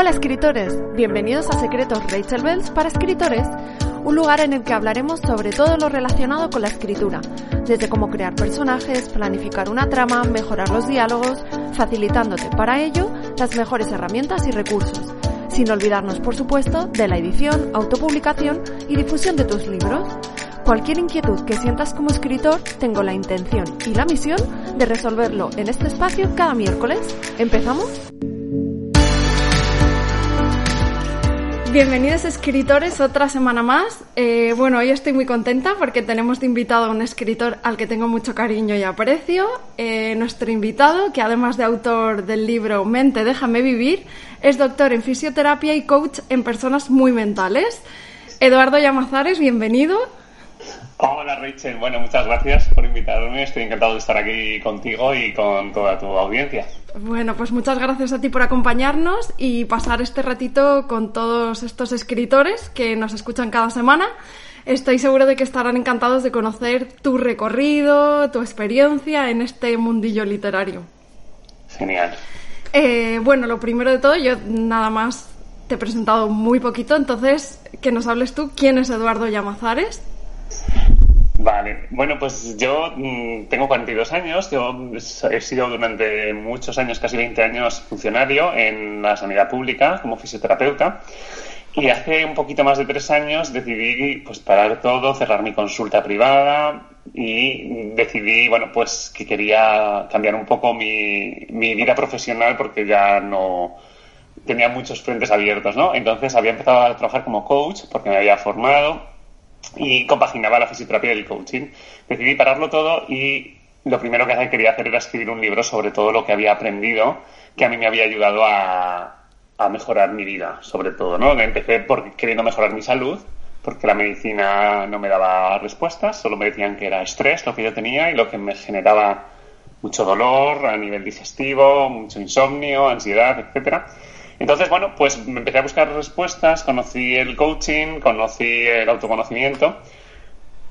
Hola escritores, bienvenidos a Secretos Rachel Bells para escritores, un lugar en el que hablaremos sobre todo lo relacionado con la escritura, desde cómo crear personajes, planificar una trama, mejorar los diálogos, facilitándote para ello las mejores herramientas y recursos, sin olvidarnos por supuesto de la edición, autopublicación y difusión de tus libros. Cualquier inquietud que sientas como escritor, tengo la intención y la misión de resolverlo en este espacio cada miércoles. ¿Empezamos? Bienvenidos escritores otra semana más. Eh, bueno, hoy estoy muy contenta porque tenemos de invitado a un escritor al que tengo mucho cariño y aprecio. Eh, nuestro invitado, que además de autor del libro Mente, déjame vivir, es doctor en fisioterapia y coach en personas muy mentales. Eduardo Llamazares, bienvenido. Hola Rachel, bueno, muchas gracias por invitarme. Estoy encantado de estar aquí contigo y con toda tu audiencia. Bueno, pues muchas gracias a ti por acompañarnos y pasar este ratito con todos estos escritores que nos escuchan cada semana. Estoy seguro de que estarán encantados de conocer tu recorrido, tu experiencia en este mundillo literario. Genial. Eh, bueno, lo primero de todo, yo nada más te he presentado muy poquito, entonces que nos hables tú quién es Eduardo Llamazares. Vale, bueno, pues yo mm, tengo 42 años, yo he sido durante muchos años, casi 20 años, funcionario en la sanidad pública como fisioterapeuta y hace un poquito más de tres años decidí pues parar todo, cerrar mi consulta privada y decidí, bueno, pues que quería cambiar un poco mi, mi vida profesional porque ya no tenía muchos frentes abiertos, ¿no? Entonces había empezado a trabajar como coach porque me había formado y compaginaba la fisioterapia y el coaching. Decidí pararlo todo y lo primero que quería hacer era escribir un libro sobre todo lo que había aprendido, que a mí me había ayudado a, a mejorar mi vida, sobre todo, ¿no? Empecé por, queriendo mejorar mi salud, porque la medicina no me daba respuestas, solo me decían que era estrés lo que yo tenía y lo que me generaba mucho dolor a nivel digestivo, mucho insomnio, ansiedad, etcétera. Entonces, bueno, pues me empecé a buscar respuestas, conocí el coaching, conocí el autoconocimiento,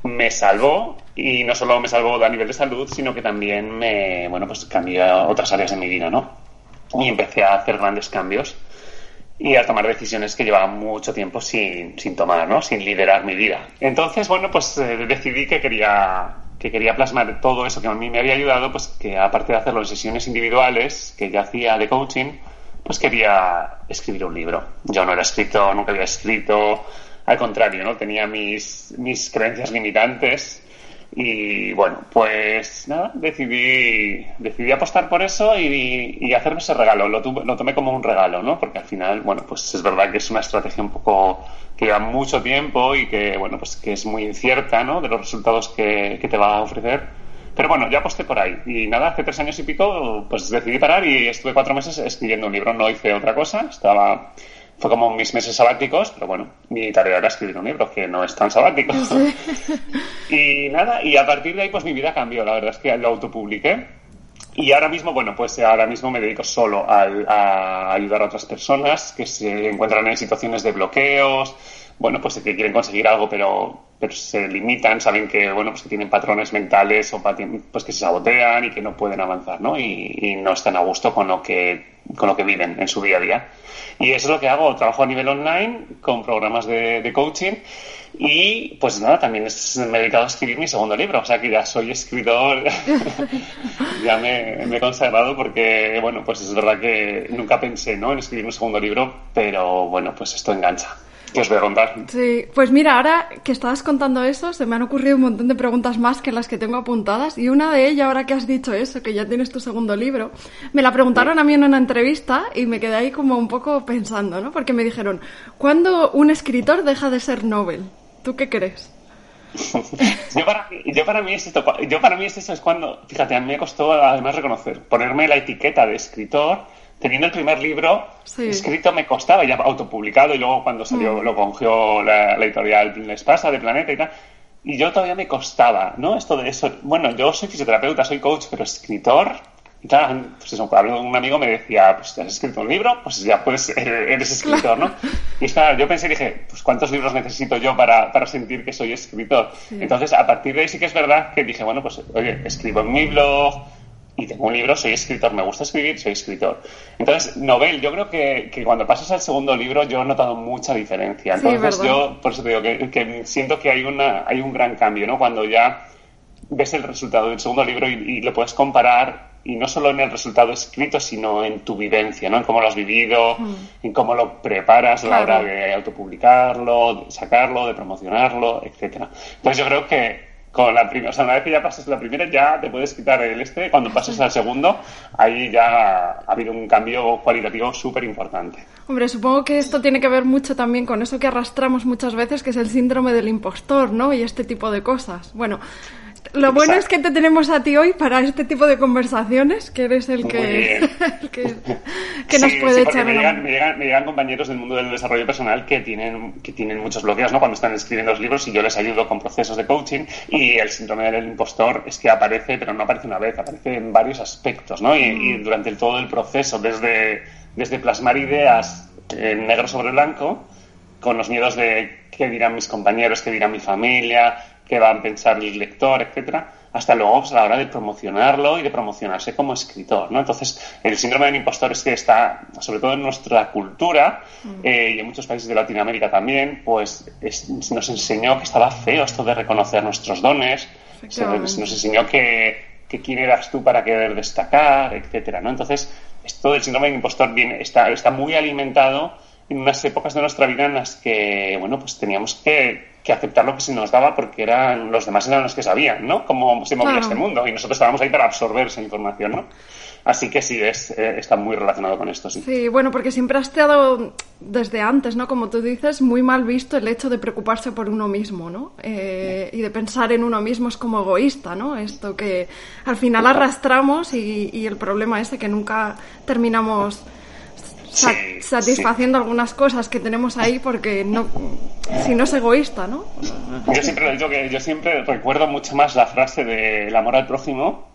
me salvó y no solo me salvó a nivel de salud, sino que también me, bueno, pues cambió otras áreas de mi vida, ¿no? Y empecé a hacer grandes cambios y a tomar decisiones que llevaban mucho tiempo sin, sin tomar, ¿no? Sin liderar mi vida. Entonces, bueno, pues eh, decidí que quería que quería plasmar todo eso que a mí me había ayudado, pues que aparte de hacerlo en sesiones individuales que ya hacía de coaching, pues quería escribir un libro. Yo no era escrito, nunca había escrito, al contrario, ¿no? Tenía mis, mis creencias limitantes y bueno, pues nada, decidí, decidí apostar por eso y, hacerme ese regalo. Lo, lo, tomé como un regalo, ¿no? Porque al final, bueno, pues es verdad que es una estrategia un poco que lleva mucho tiempo y que, bueno, pues que es muy incierta, ¿no? De los resultados que, que te va a ofrecer pero bueno, ya aposté por ahí. Y nada, hace tres años y pico, pues decidí parar y estuve cuatro meses escribiendo un libro. No hice otra cosa, estaba fue como mis meses sabáticos, pero bueno, mi tarea era escribir un libro, que no es tan sabático. y nada, y a partir de ahí pues mi vida cambió, la verdad es que lo autopubliqué. Y ahora mismo, bueno, pues ahora mismo me dedico solo a ayudar a otras personas que se encuentran en situaciones de bloqueos, bueno, pues que quieren conseguir algo, pero pero se limitan, saben que, bueno, pues que tienen patrones mentales o pues que se sabotean y que no pueden avanzar, ¿no? Y, no están a gusto con lo que con lo que viven en su día a día. Y eso es lo que hago, trabajo a nivel online con programas de, coaching y pues nada, también me he dedicado a escribir mi segundo libro, o sea que ya soy escritor, ya me, me, he consagrado porque, bueno, pues es verdad que nunca pensé, ¿no? En escribir un segundo libro, pero bueno, pues esto engancha. Pues voy a contar. Sí, pues mira, ahora que estabas contando eso, se me han ocurrido un montón de preguntas más que las que tengo apuntadas. Y una de ellas, ahora que has dicho eso, que ya tienes tu segundo libro, me la preguntaron a mí en una entrevista y me quedé ahí como un poco pensando, ¿no? Porque me dijeron, ¿cuándo un escritor deja de ser Nobel? ¿Tú qué crees? yo, para, yo, para mí es esto, yo para mí es eso, es cuando, fíjate, a mí me costó además reconocer, ponerme la etiqueta de escritor teniendo el primer libro escrito me costaba, ya autopublicado, y luego cuando salió mm. lo cogió la, editorial Espasa de Planeta y tal, y yo todavía me costaba, ¿no? Esto de eso, bueno, yo soy fisioterapeuta, soy coach, pero escritor, y claro, pues eso, un amigo me decía, pues has escrito un libro, pues ya puedes, eres escritor, ¿no? Y es claro, yo pensé y dije, pues ¿cuántos libros necesito yo para, para sentir que soy escritor? Entonces, a partir de ahí sí que es verdad que dije, bueno, pues oye, escribo en mi blog, y tengo un libro, soy escritor, me gusta escribir, soy escritor. Entonces, novel, yo creo que, que cuando pasas al segundo libro yo he notado mucha diferencia. Entonces, yo por eso te digo que, siento que hay, una, hay un gran cambio, ¿no? Cuando ya ves el resultado del segundo libro y, lo puedes comparar y no solo en el resultado escrito, sino en tu vivencia, ¿no? En cómo lo has vivido, mm. en cómo lo preparas a la hora de autopublicarlo, de sacarlo, de promocionarlo, etcétera. Entonces yo creo que con la primera, o sea, una vez que ya pasas la primera, ya te puedes quitar el este. Cuando pasas al segundo, ahí ya ha habido un cambio cualitativo súper importante. Hombre, supongo que esto tiene que ver mucho también con eso que arrastramos muchas veces, que es el síndrome del impostor, ¿no? Y este tipo de cosas. Bueno, lo bueno es que te tenemos a ti hoy para este tipo de conversaciones, que eres el que, nos puede echar me llegan, me, llegan, compañeros del mundo del desarrollo personal que tienen, que tienen muchos bloqueos ¿no? cuando están escribiendo los libros y yo les ayudo con procesos de coaching y el síndrome del impostor es que aparece, pero no aparece una vez, aparece en varios aspectos ¿no? y, mm. durante todo el proceso, desde, desde plasmar ideas en negro sobre blanco, con los miedos de qué dirán mis compañeros, qué dirá mi familia, qué van a pensar el lector, etcétera, hasta luego pues, a la hora de promocionarlo y de promocionarse como escritor, ¿no? Entonces, el síndrome del impostor es que está, sobre todo en nuestra cultura mm. eh, y en muchos países de Latinoamérica también, pues nos enseñó que estaba feo esto de reconocer nuestros dones, se, nos enseñó que, que, quién eras tú para querer destacar, etcétera, ¿no? Entonces, esto del síndrome del impostor viene, está, está muy alimentado en unas épocas de nuestra vida en las que, bueno, pues teníamos que, aceptar lo que se nos daba porque eran los demás eran los que sabían, ¿no? Cómo se movía este mundo y nosotros estábamos ahí para absorber esa información, ¿no? Así que sí, es, eh, está muy relacionado con esto, sí. Sí, bueno, porque siempre has estado desde antes, ¿no? Como tú dices, muy mal visto el hecho de preocuparse por uno mismo, ¿no? Eh, y de pensar en uno mismo es como egoísta, ¿no? Esto que al final arrastramos y, y el problema es que nunca terminamos satisfaciendo algunas cosas que tenemos ahí porque no si no es egoísta, ¿no? Yo siempre digo que yo siempre recuerdo mucho más la frase del amor al prójimo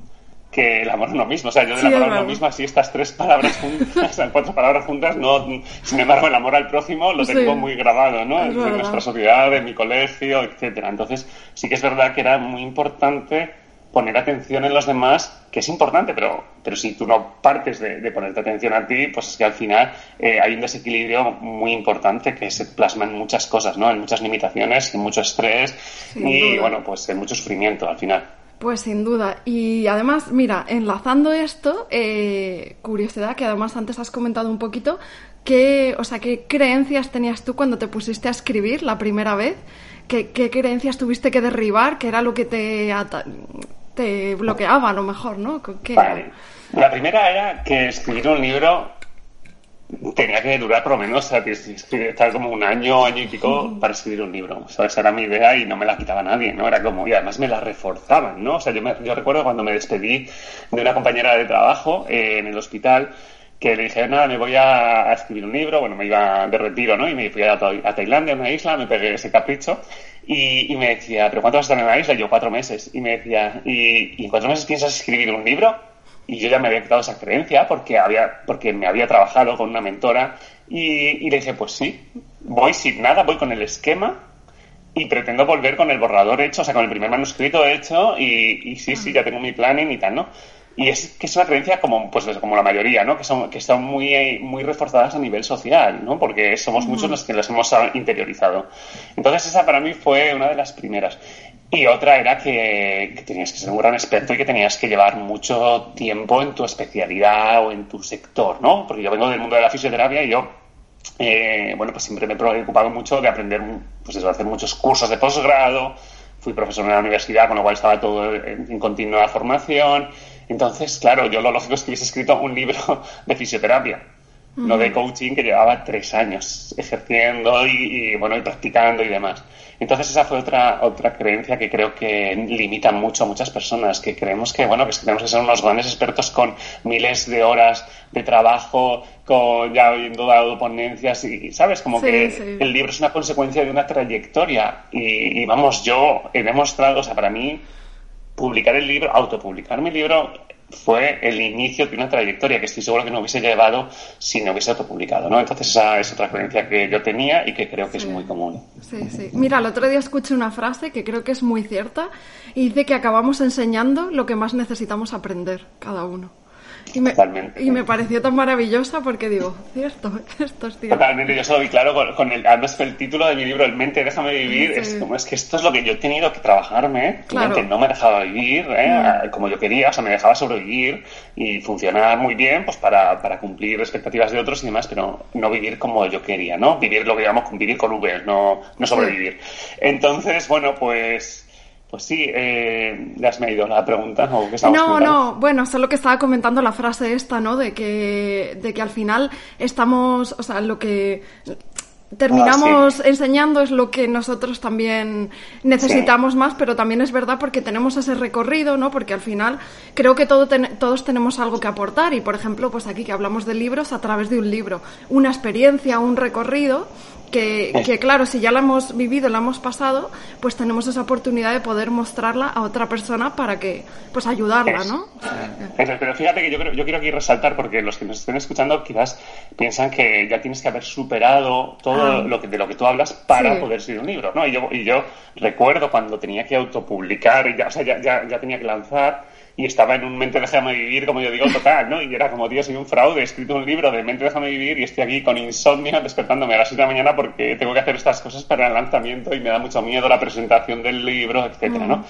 que el amor a uno mismo. O sea, yo del amor a uno mismo, así estas tres palabras juntas, cuatro palabras juntas, no, sin embargo, el amor al prójimo lo tengo muy grabado, ¿no? En nuestra sociedad, en mi colegio, etcétera. Entonces, sí que es verdad que era muy importante poner atención en los demás, que es importante, pero, pero si tú no partes de, ponerte atención a ti, pues es que al final eh, hay un desequilibrio muy importante que se plasma en muchas cosas, ¿no? En muchas limitaciones, en mucho estrés y, bueno, pues en mucho sufrimiento al final. Pues sin duda. Y además, mira, enlazando esto, eh, curiosidad que además antes has comentado un poquito, ¿qué, o sea, ¿qué creencias tenías tú cuando te pusiste a escribir la primera vez? ¿Qué, qué creencias tuviste que derribar? ¿Qué era lo que te, te bloqueaba a lo mejor, ¿no? La primera era que escribir un libro tenía que durar por lo menos, estar como un año, año y pico para escribir un libro. Esa era mi idea y no me la quitaba nadie, ¿no? Era como, y además me la reforzaban, ¿no? O sea, yo, yo recuerdo cuando me despedí de una compañera de trabajo eh, en el hospital, que le dije, nada, me voy a, escribir un libro, bueno, me iba de retiro, ¿no? Y me fui a, a Tailandia, a una isla, me pegué ese capricho y, me decía, ¿pero cuánto vas a estar en la isla? Y yo, cuatro meses. Y me decía, ¿y, en cuatro meses piensas escribir un libro? Y yo ya me había quitado esa creencia porque, había, porque me había trabajado con una mentora y, le dije, pues sí, voy sin nada, voy con el esquema y pretendo volver con el borrador hecho, o sea, con el primer manuscrito hecho y, y sí, sí, ya tengo mi planning y tal, ¿no? Y es que es una creencia como, pues, como la mayoría, ¿no? Que son, que están muy, muy reforzadas a nivel social, ¿no? Porque somos muchos los que las hemos interiorizado. Entonces esa para mí fue una de las primeras. Y otra era que, tenías que ser un gran experto y que tenías que llevar mucho tiempo en tu especialidad o en tu sector, ¿no? Porque yo vengo del mundo de la fisioterapia y yo, eh, bueno, pues siempre me he preocupado mucho de aprender, pues eso, hacer muchos cursos de posgrado, fui profesor en la universidad, con lo cual estaba todo en continua formación. Entonces, claro, yo lo lógico es que hubiese escrito un libro de fisioterapia, no de coaching, que llevaba tres años ejerciendo y, bueno, y practicando y demás. Entonces esa fue otra, otra creencia que creo que limita mucho a muchas personas, que creemos que, bueno, que tenemos que ser unos grandes expertos con miles de horas de trabajo, con ya habiendo dado ponencias y, ¿sabes? Como que el libro es una consecuencia de una trayectoria y, y, vamos, yo he demostrado, o sea, para mí publicar el libro, autopublicar mi libro, fue el inicio de una trayectoria que estoy seguro que no hubiese llevado si no hubiese autopublicado, ¿no? Entonces esa es otra creencia que yo tenía y que creo que es muy común. Sí, sí. Mira, el otro día escuché una frase que creo que es muy cierta y dice que acabamos enseñando lo que más necesitamos aprender cada uno. Y me, y me pareció tan maravillosa porque digo, cierto, esto es cierto. Totalmente, yo se lo vi claro con, el, además el título de mi libro, El mente, déjame vivir, es como, es que esto es lo que yo he tenido que trabajarme, claro. no me dejaba vivir ¿eh? como yo quería, o sea, me dejaba sobrevivir y funcionar muy bien pues para, para cumplir expectativas de otros y demás, pero no vivir como yo quería, ¿no? Vivir lo que llamamos vivir con V, no, no sobrevivir. Entonces, bueno, pues pues sí, eh, ¿le has medido la pregunta? ¿o qué no, no, bueno, solo que estaba comentando la frase esta, ¿no? De que, de que al final estamos, o sea, lo que terminamos ah, enseñando es lo que nosotros también necesitamos más, pero también es verdad porque tenemos ese recorrido, ¿no? Porque al final creo que todo todos tenemos algo que aportar y, por ejemplo, pues aquí que hablamos de libros a través de un libro, una experiencia, un recorrido que, claro, si ya la hemos vivido, la hemos pasado, pues tenemos esa oportunidad de poder mostrarla a otra persona para que, pues ayudarla, ¿no? pero fíjate que yo, creo, yo quiero aquí resaltar, porque los que nos estén escuchando quizás piensan que ya tienes que haber superado todo ah. lo que, de lo que tú hablas para poder ser un libro, ¿no? Y yo, y yo recuerdo cuando tenía que autopublicar, y ya, o sea, ya, ya, ya tenía que lanzar y estaba en un mente déjame vivir, como yo digo, total, ¿no? Y era como, tío, soy un fraude, he escrito un libro de mente déjame vivir y estoy aquí con insomnio despertándome a las 7 de la mañana porque tengo que hacer estas cosas para el lanzamiento y me da mucho miedo la presentación del libro, etcétera, ¿no?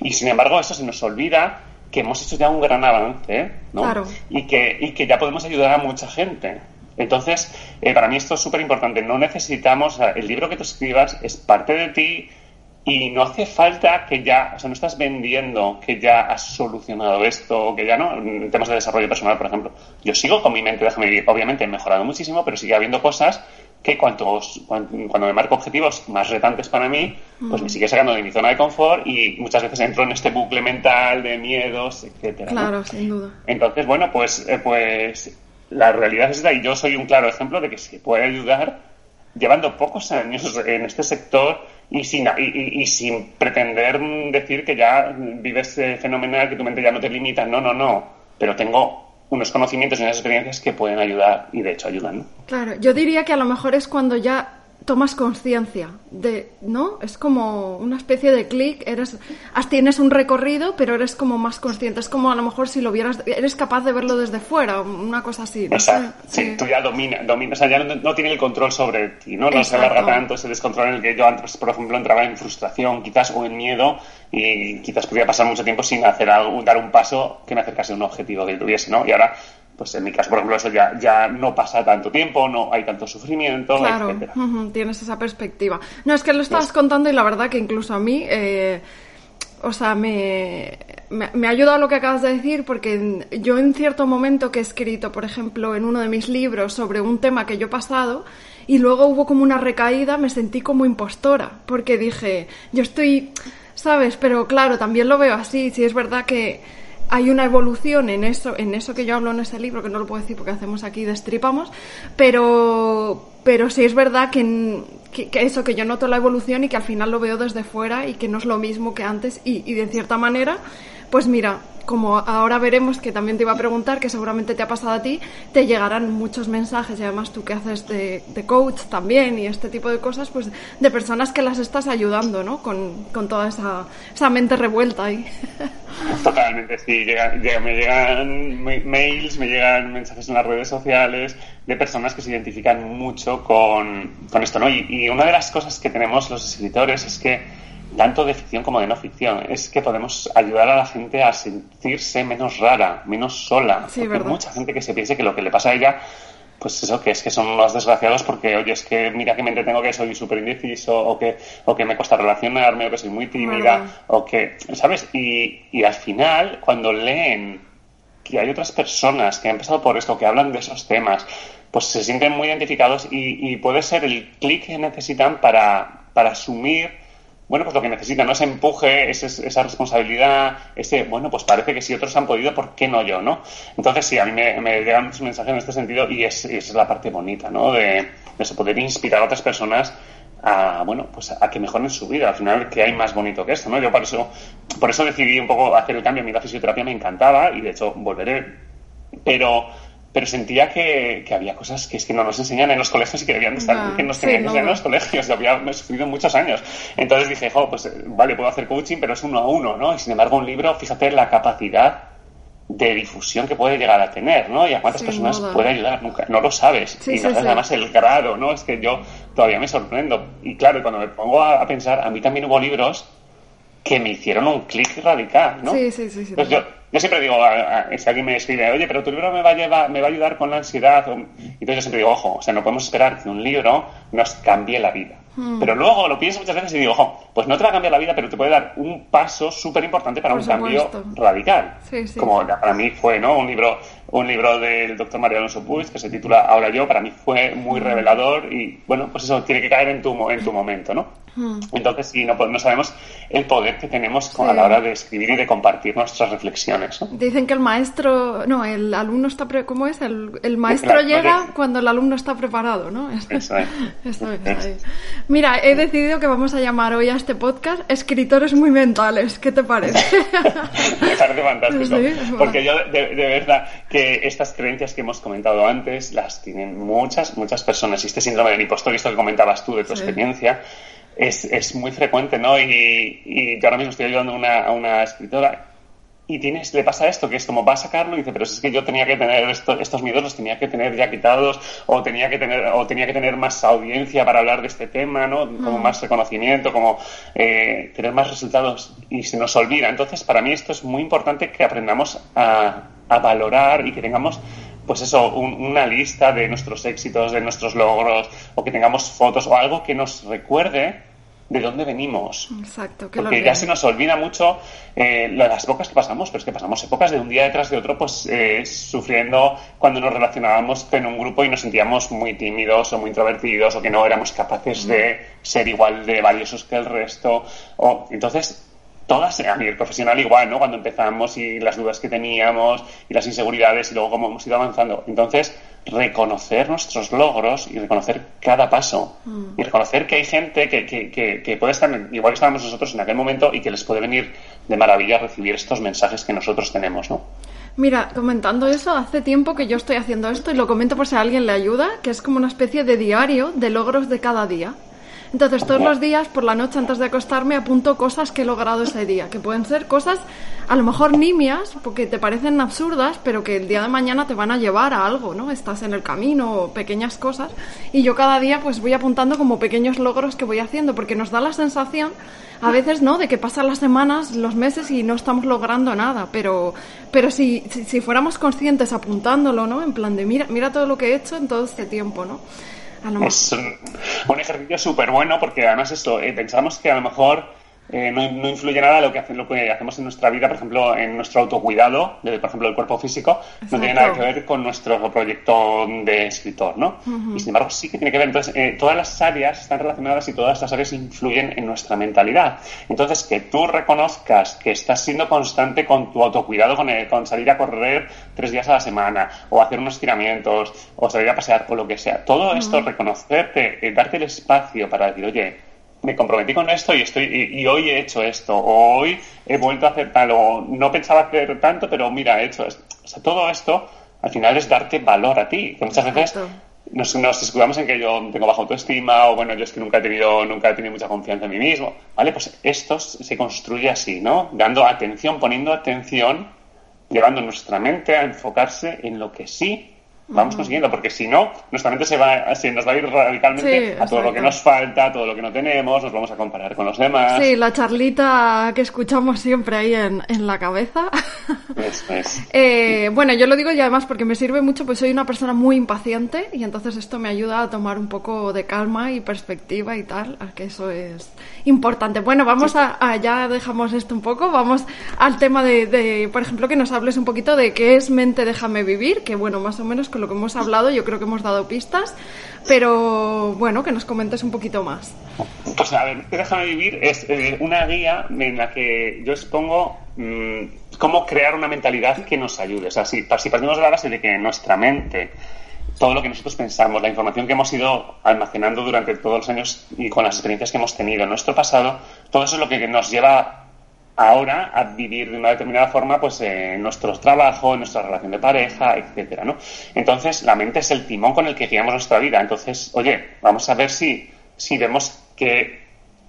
Y sin embargo, eso se nos olvida que hemos hecho ya un gran avance, ¿no? Claro. Y que, y que ya podemos ayudar a mucha gente. Entonces, eh, para mí esto es súper importante. No necesitamos, el libro que tú escribas es parte de ti, y no hace falta que ya, o sea, no estás vendiendo que ya has solucionado esto, o que ya no, en temas de desarrollo personal, por ejemplo. Yo sigo con mi mente, déjame vivir. Obviamente he mejorado muchísimo, pero sigue habiendo cosas que cuantos, cuando, me marco objetivos más retantes para mí, pues me sigue sacando de mi zona de confort y muchas veces entro en este bucle mental de miedos, etcétera. Claro, sin duda. Entonces, bueno, pues, eh, pues la realidad es esta y yo soy un claro ejemplo de que se puede ayudar llevando pocos años en este sector y sin, y, sin pretender decir que ya vives fenomenal, que tu mente ya no te limita. No, no, no. Pero tengo unos conocimientos y unas experiencias que pueden ayudar y de hecho ayudan. Claro, yo diría que a lo mejor es cuando ya tomas conciencia de, ¿no? Es como una especie de clic, eres, tienes un recorrido, pero eres como más consciente. Es como a lo mejor si lo vieras, eres capaz de verlo desde fuera, una cosa así. sí, tú ya dominas, domina, o sea, ya no, tiene el control sobre ti, ¿no? No se alarga tanto ese descontrol en el que yo antes, por ejemplo, entraba en frustración, quizás, o en miedo, y quizás podía pasar mucho tiempo sin hacer algo, dar un paso que me acercase a un objetivo que tuviese, ¿no? Y ahora pues en mi caso, por ejemplo, eso ya, ya no pasa tanto tiempo, no hay tanto sufrimiento, claro, tienes esa perspectiva. No, es que lo estabas contando y la verdad que incluso a mí, eh, o sea, me, me, ha ayudado lo que acabas de decir porque yo en cierto momento que he escrito, por ejemplo, en uno de mis libros sobre un tema que yo he pasado y luego hubo como una recaída, me sentí como impostora porque dije, yo estoy, ¿sabes? Pero claro, también lo veo así, si es verdad que hay una evolución en eso, en eso que yo hablo en ese libro, que no lo puedo decir porque hacemos aquí destripamos, pero, pero sí es verdad que, que, eso, que yo noto la evolución y que al final lo veo desde fuera y que no es lo mismo que antes y de cierta manera, pues mira, como ahora veremos que también te iba a preguntar, que seguramente te ha pasado a ti, te llegarán muchos mensajes y además tú que haces de, coach también y este tipo de cosas, pues de personas que las estás ayudando, ¿no? Con, toda esa, esa mente revuelta ahí. Totalmente, sí. me llegan mails, me llegan mensajes en las redes sociales de personas que se identifican mucho con, esto, ¿no? Y una de las cosas que tenemos los escritores es que tanto de ficción como de no ficción, es que podemos ayudar a la gente a sentirse menos rara, menos sola. porque hay mucha gente que se piense que lo que le pasa a ella, pues eso, que es que son unos desgraciados porque, oye, es que mira que me entretengo que soy súper indeciso, o que, o que me cuesta relacionarme, o que soy muy tímida, o que, ¿sabes? Y, y al final, cuando leen que hay otras personas que han pasado por esto, que hablan de esos temas, pues se sienten muy identificados y, y puede ser el clic que necesitan para, para asumir bueno, pues lo que necesita, ¿no? Ese empuje, esa responsabilidad, ese, bueno, pues parece que si otros han podido, ¿por qué no yo, no? Entonces, sí, a mí me, llegan muchos mensajes en este sentido y es, es la parte bonita, ¿no? De, de poder inspirar a otras personas a, bueno, pues a que mejoren su vida. Al final, que hay más bonito que esto, ¿no? Yo por eso, por eso decidí un poco hacer el cambio. A mí la fisioterapia me encantaba y de hecho volveré. Pero, pero sentía que, que había cosas que es que no nos enseñan en los colegios y que debían estar, que nos tenían que enseñar en los colegios. Yo había sufrido muchos años. Entonces dije, jo, pues vale, puedo hacer coaching, pero es uno a uno, ¿no? Y sin embargo, un libro, fíjate la capacidad de difusión que puede llegar a tener, ¿no? Y a cuántas personas puede ayudar, nunca, no lo sabes. y no sabes además el grado, ¿no? Es que yo todavía me sorprendo. Y claro, cuando me pongo a, pensar, a mí también hubo libros que me hicieron un clic radical, ¿no? Sí, sí, sí. yo, yo, siempre digo, si alguien me escribe, oye, pero tu libro me va a, llevar, me va a ayudar con la ansiedad, entonces yo siempre digo, ojo, o sea, no podemos esperar que un libro nos cambie la vida. Hmm. Pero luego lo pienso muchas veces y digo, ojo, pues no te va a cambiar la vida, pero te puede dar un paso súper importante para un cambio radical. Como para mí fue, ¿no? Un libro, un libro del doctor Mario Alonso Puig que se titula Ahora yo, para mí fue muy hmm. revelador y, bueno, pues eso tiene que caer en tu, en tu momento, ¿no? Entonces, sí, no, no sabemos el poder que tenemos a la hora de escribir y de compartir nuestras reflexiones. Dicen que el maestro, no, el alumno está, pre, ¿cómo es? El, el maestro llega cuando el alumno está preparado, ¿no? Eso es. Eso es. Mira, he decidido que vamos a llamar hoy a este podcast Escritores muy mentales. ¿Qué te parece? Me parece fantástico. porque yo, de, verdad, que estas creencias que hemos comentado antes las tienen muchas, muchas personas. Y este síndrome del impostor, esto que comentabas tú de tu experiencia, es, es, muy frecuente, ¿no? Y, y yo ahora mismo estoy ayudando una, a una escritora y tienes, le pasa esto, que es como va a sacarlo y dice, pero es que yo tenía que tener estos miedos, los tenía que tener ya quitados, o tenía que tener, o tenía que tener más audiencia para hablar de este tema, ¿no? Como mm. más reconocimiento, como eh, tener más resultados, y se nos olvida. Entonces, para mí esto es muy importante que aprendamos a, a valorar y que tengamos pues eso, una lista de nuestros éxitos, de nuestros logros, o que tengamos fotos o algo que nos recuerde de dónde venimos. Exacto. Que Porque ya se nos olvida mucho eh, las épocas que pasamos, pero es que pasamos épocas de un día detrás de otro, pues eh, sufriendo cuando nos relacionábamos con un grupo y nos sentíamos muy tímidos o muy introvertidos o que no éramos capaces de ser igual de valiosos que el resto. O, entonces, todas, a nivel profesional igual, ¿no? Cuando empezamos y las dudas que teníamos y las inseguridades y luego cómo hemos ido avanzando. Entonces, reconocer nuestros logros y reconocer cada paso. Mm. Y reconocer que hay gente que, que, que, puede estar igual que estábamos nosotros en aquel momento y que les puede venir de maravilla recibir estos mensajes que nosotros tenemos, ¿no? Mira, comentando eso, hace tiempo que yo estoy haciendo esto y lo comento por si a alguien le ayuda, que es como una especie de diario de logros de cada día. Entonces, todos los días, por la noche, antes de acostarme, apunto cosas que he logrado ese día, que pueden ser cosas a lo mejor nimias, porque te parecen absurdas, pero que el día de mañana te van a llevar a algo, ¿no? Estás en el camino, pequeñas cosas. Y yo cada día, pues voy apuntando como pequeños logros que voy haciendo, porque nos da la sensación, a veces, ¿no?, de que pasan las semanas, los meses y no estamos logrando nada, pero, pero si, si, fuéramos conscientes apuntándolo, ¿no? En plan de, mira, mira todo lo que he hecho en todo este tiempo, ¿no? Es un, ejercicio súper bueno porque además esto, eh, pensamos que a lo mejor eh, no, influye nada lo que, hace, lo que hacemos en nuestra vida, por ejemplo, en nuestro autocuidado, de, por ejemplo, el cuerpo físico, no tiene nada que ver con nuestro proyecto de escritor, ¿no? Y sin embargo, sí que tiene que ver. Entonces, eh, todas las áreas están relacionadas y todas las áreas influyen en nuestra mentalidad. Entonces, que tú reconozcas que estás siendo constante con tu autocuidado, con, con salir a correr tres días a la semana, o hacer unos estiramientos, o salir a pasear, o lo que sea. Todo esto, reconocerte, eh, darte el espacio para decir, oye, me comprometí con esto y estoy y, hoy he hecho esto o hoy he vuelto a hacer tal o no pensaba hacer tanto pero mira he hecho esto. O sea todo esto al final es darte valor a ti que muchas veces nos, nos escudamos en que yo tengo baja autoestima o bueno yo es que nunca he tenido nunca he tenido mucha confianza en mí mismo vale pues esto se construye así no dando atención poniendo atención llevando nuestra mente a enfocarse en lo que sí vamos consiguiendo, porque si no, nuestra mente se, va, se nos va a ir radicalmente a todo lo que nos falta, a todo lo que no tenemos, nos vamos a comparar con los demás. Sí, la charlita que escuchamos siempre ahí en, en la cabeza. eh, bueno, yo lo digo y además porque me sirve mucho, pues soy una persona muy impaciente y entonces esto me ayuda a tomar un poco de calma y perspectiva y tal, que eso es importante. Bueno, vamos a, ya dejamos esto un poco, vamos al tema de, de, por ejemplo, que nos hables un poquito de qué es mente déjame vivir, que bueno, más o menos con lo que hemos hablado yo creo que hemos dado pistas, pero bueno, que nos comentes un poquito más. Pues a ver, Déjame Vivir es eh, una guía en la que yo expongo mmm, cómo crear una mentalidad que nos ayude. O sea, si, partimos de la base de que nuestra mente todo lo que nosotros pensamos, la información que hemos ido almacenando durante todos los años y con las experiencias que hemos tenido en nuestro pasado, todo eso es lo que nos lleva ahora a vivir de una determinada forma pues en nuestros trabajos, en nuestra relación de pareja, etcétera, ¿no? Entonces, la mente es el timón con el que guiamos nuestra vida. Entonces, oye, vamos a ver si, si vemos que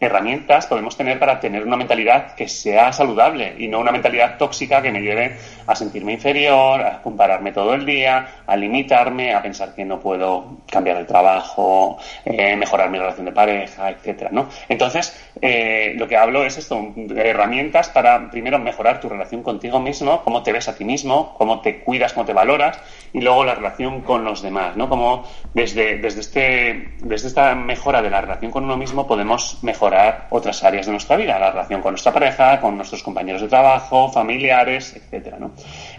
herramientas podemos tener para tener una mentalidad que sea saludable y no una mentalidad tóxica que me lleve a sentirme inferior, a compararme todo el día, a limitarme, a pensar que no puedo cambiar de trabajo, eh, mejorar mi relación de pareja, etcétera, ¿no? Entonces, eh, lo que hablo es esto, herramientas para primero mejorar tu relación contigo mismo, cómo te ves a ti mismo, cómo te cuidas, cómo te valoras y luego la relación con los demás, ¿no? Como desde, desde, este, desde esta mejora de la relación con uno mismo podemos mejorar otras áreas de nuestra vida, la relación con nuestra pareja, con nuestros compañeros de trabajo, familiares, etcétera, ¿no?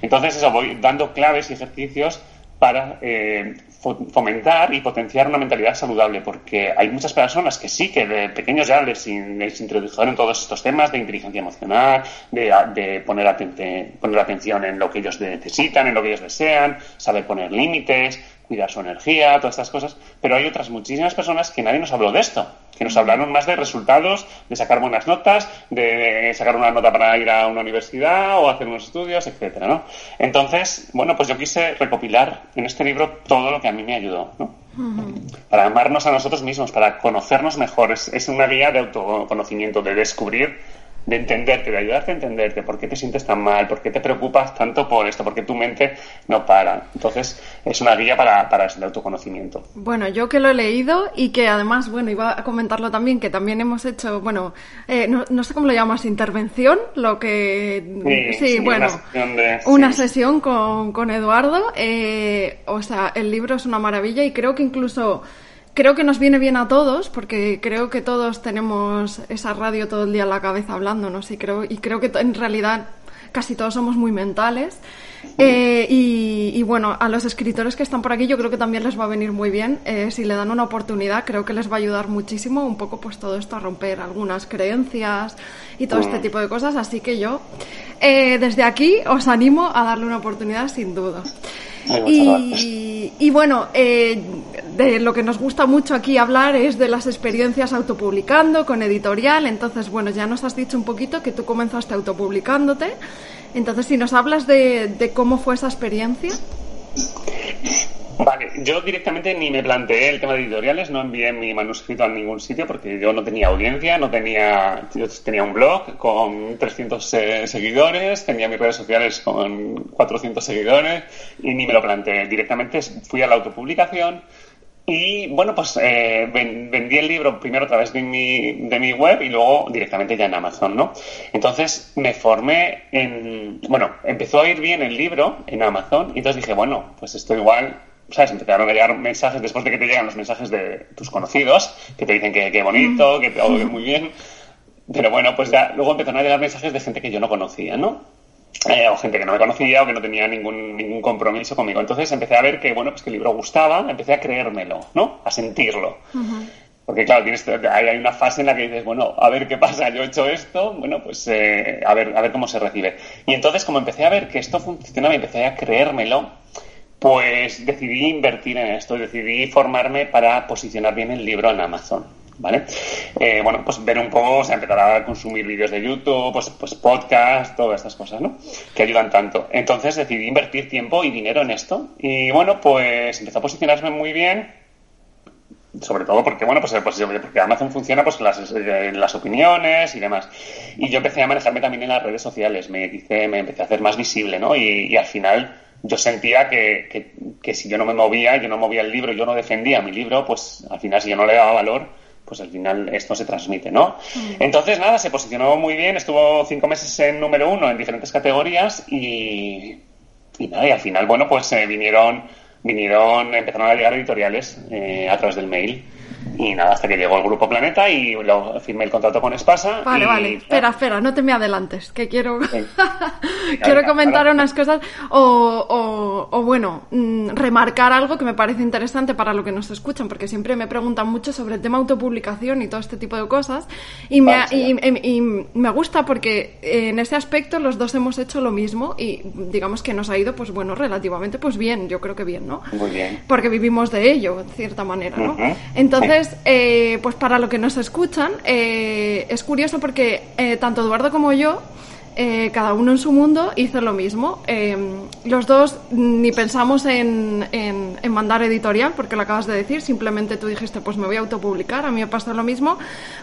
Entonces, eso, voy dando claves y ejercicios para eh, fomentar y potenciar una mentalidad saludable, porque hay muchas personas que sí, que de pequeños ya les, les introdujeron todos estos temas de inteligencia emocional, de, poner, poner atención en lo que ellos necesitan, en lo que ellos desean, saber poner límites, cuidar su energía, todas estas cosas, pero hay otras muchísimas personas que nadie nos habló de esto, que nos hablaron más de resultados, de sacar buenas notas, de sacar una nota para ir a una universidad o hacer unos estudios, etcétera, ¿no? Entonces, bueno, pues yo quise recopilar en este libro todo lo que a mí me ayudó, ¿no? Para amarnos a nosotros mismos, para conocernos mejor. es una guía de autoconocimiento, de descubrir de entenderte, de ayudarte a entenderte, por qué te sientes tan mal, por qué te preocupas tanto por esto, por qué tu mente no para. Entonces, es una guía para, para ese autoconocimiento. Bueno, yo que lo he leído y que además, bueno, iba a comentarlo también, que también hemos hecho, bueno, eh, no, sé cómo lo llamas, intervención, lo que... Sí, bueno, una sesión, con, con Eduardo. Eh, o sea, el libro es una maravilla y creo que incluso creo que nos viene bien a todos, porque creo que todos tenemos esa radio todo el día en la cabeza hablándonos y creo, y creo que en realidad casi todos somos muy mentales. Eh, y, bueno, a los escritores que están por aquí yo creo que también les va a venir muy bien. Eh, si le dan una oportunidad, creo que les va a ayudar muchísimo un poco pues todo esto a romper algunas creencias y todo este tipo de cosas. Así que yo eh, desde aquí os animo a darle una oportunidad sin duda. Y, bueno, eh, de lo que nos gusta mucho aquí hablar es de las experiencias autopublicando con editorial. Entonces, bueno, ya nos has dicho un poquito que tú comenzaste autopublicándote. Entonces, si nos hablas de, de cómo fue esa experiencia. Vale, yo directamente ni me planteé el tema de editoriales, no envié mi manuscrito a ningún sitio porque yo no tenía audiencia, no tenía, yo tenía un blog con 300 eh, seguidores, tenía mis redes sociales con 400 seguidores y ni me lo planteé. Directamente fui a la autopublicación y bueno, pues eh, vendí el libro primero a través de mi, de mi web y luego directamente ya en Amazon, ¿no? Entonces me formé en, bueno, empezó a ir bien el libro en Amazon y entonces dije, bueno, pues esto igual ¿sabes? Empezaron a llegar mensajes después de que te llegan los mensajes de tus conocidos, que te dicen que, qué bonito, que todo muy bien. Pero bueno, pues ya luego empezaron a llegar mensajes de gente que yo no conocía, ¿no? Eh, o gente que no me conocía o que no tenía ningún, ningún compromiso conmigo. Entonces empecé a ver que, bueno, pues que el libro gustaba, empecé a creérmelo, ¿no? A sentirlo. Porque claro, tienes, hay, una fase en la que dices, bueno, a ver qué pasa, yo he hecho esto, bueno, pues eh, a, ver, a ver cómo se recibe. Y entonces como empecé a ver que esto funcionaba y empecé a creérmelo, pues decidí invertir en esto, decidí formarme para posicionar bien el libro en Amazon. ¿Vale? Eh, bueno, pues ver un poco, o sea, empezar a consumir vídeos de YouTube, pues, pues podcast, todas estas cosas, ¿no? Que ayudan tanto. Entonces decidí invertir tiempo y dinero en esto. Y bueno, pues empezó a posicionarme muy bien sobre todo porque bueno pues, pues porque Amazon funciona pues las, eh, las opiniones y demás y yo empecé a manejarme también en las redes sociales me hice, me empecé a hacer más visible no y al final yo sentía que, que, si yo no me movía, yo no movía el libro, yo no defendía mi libro, pues al final si yo no le daba valor, pues al final esto se transmite, ¿no? Mm. Entonces, nada, se posicionó muy bien, estuvo cinco meses en número uno en diferentes categorías y, y nada, y al final, bueno, pues eh, vinieron, vinieron, empezaron a llegar editoriales eh, a través del mail. Y nada, hasta que llegó el Grupo Planeta y lo, firmé el contrato con Espasa. Vale, vale. Espera, espera, no te me adelantes, que quiero, quiero comentar unas cosas o, o, bueno, mm, remarcar algo que me parece interesante para lo que nos escuchan, porque siempre me preguntan mucho sobre el tema autopublicación y todo este tipo de cosas. Y me, y, me gusta porque en ese aspecto los dos hemos hecho lo mismo y digamos que nos ha ido, pues bueno, relativamente pues bien, yo creo que bien, ¿no? Muy bien. Porque vivimos de ello, de cierta manera, ¿no? Entonces, eh, pues para lo que nos escuchan, eh, es curioso porque eh, tanto Eduardo como yo, cada uno en su mundo, hizo lo mismo. los dos ni pensamos en, en, mandar editorial, porque lo acabas de decir, simplemente tú dijiste, pues me voy a autopublicar, a mí me pasa lo mismo,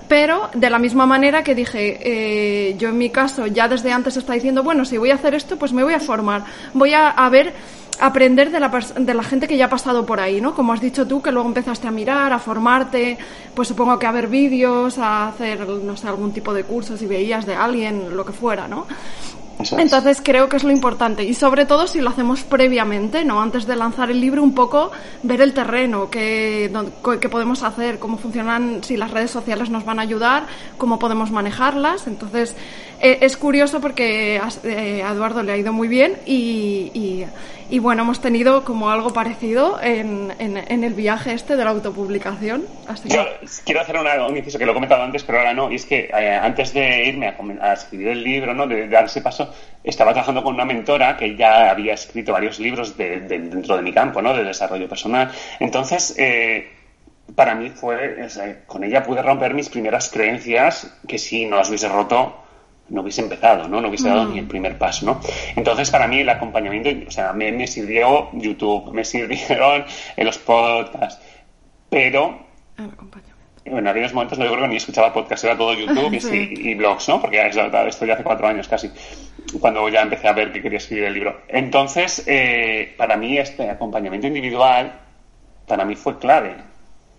pero de la misma manera que dije, yo en mi caso ya desde antes está diciendo, bueno, si voy a hacer esto, pues me voy a formar, voy a ver aprender de la, de la gente que ya ha pasado por ahí, ¿no? Como has dicho tú, que luego empezaste a mirar, a formarte, pues supongo que a ver vídeos, a hacer, no sé, algún tipo de cursos y veías de alguien, lo que fuera, ¿no? Entonces creo que es lo importante y sobre todo si lo hacemos previamente, no antes de lanzar el libro, un poco ver el terreno, qué, qué podemos hacer, cómo funcionan, si las redes sociales nos van a ayudar, cómo podemos manejarlas. Entonces es curioso porque eh, a Eduardo le ha ido muy bien y y bueno, hemos tenido como algo parecido en, en, el viaje este de la autopublicación. Yo quiero hacer un inciso que lo he comentado antes, pero ahora no. Y es que eh, antes de irme a, escribir el libro, ¿no? de, dar ese paso, estaba trabajando con una mentora que ya había escrito varios libros de, dentro de mi campo, ¿no? de desarrollo personal. Entonces, eh, para mí fue, con ella pude romper mis primeras creencias que si no las hubiese roto, no hubiese empezado, ¿no? No hubiese dado ni el mm. primer paso, ¿no? Entonces, para mí el acompañamiento, o sea, me, me sirvió YouTube, me sirvieron en los podcasts, pero... El acompañamiento. En aquellos momentos no yo creo que ni escuchaba podcast, era todo YouTube y, blogs, ¿no? Porque esto ya hace cuatro años casi, cuando ya empecé a ver que quería escribir el libro. Entonces, eh, para mí este acompañamiento individual, para mí fue clave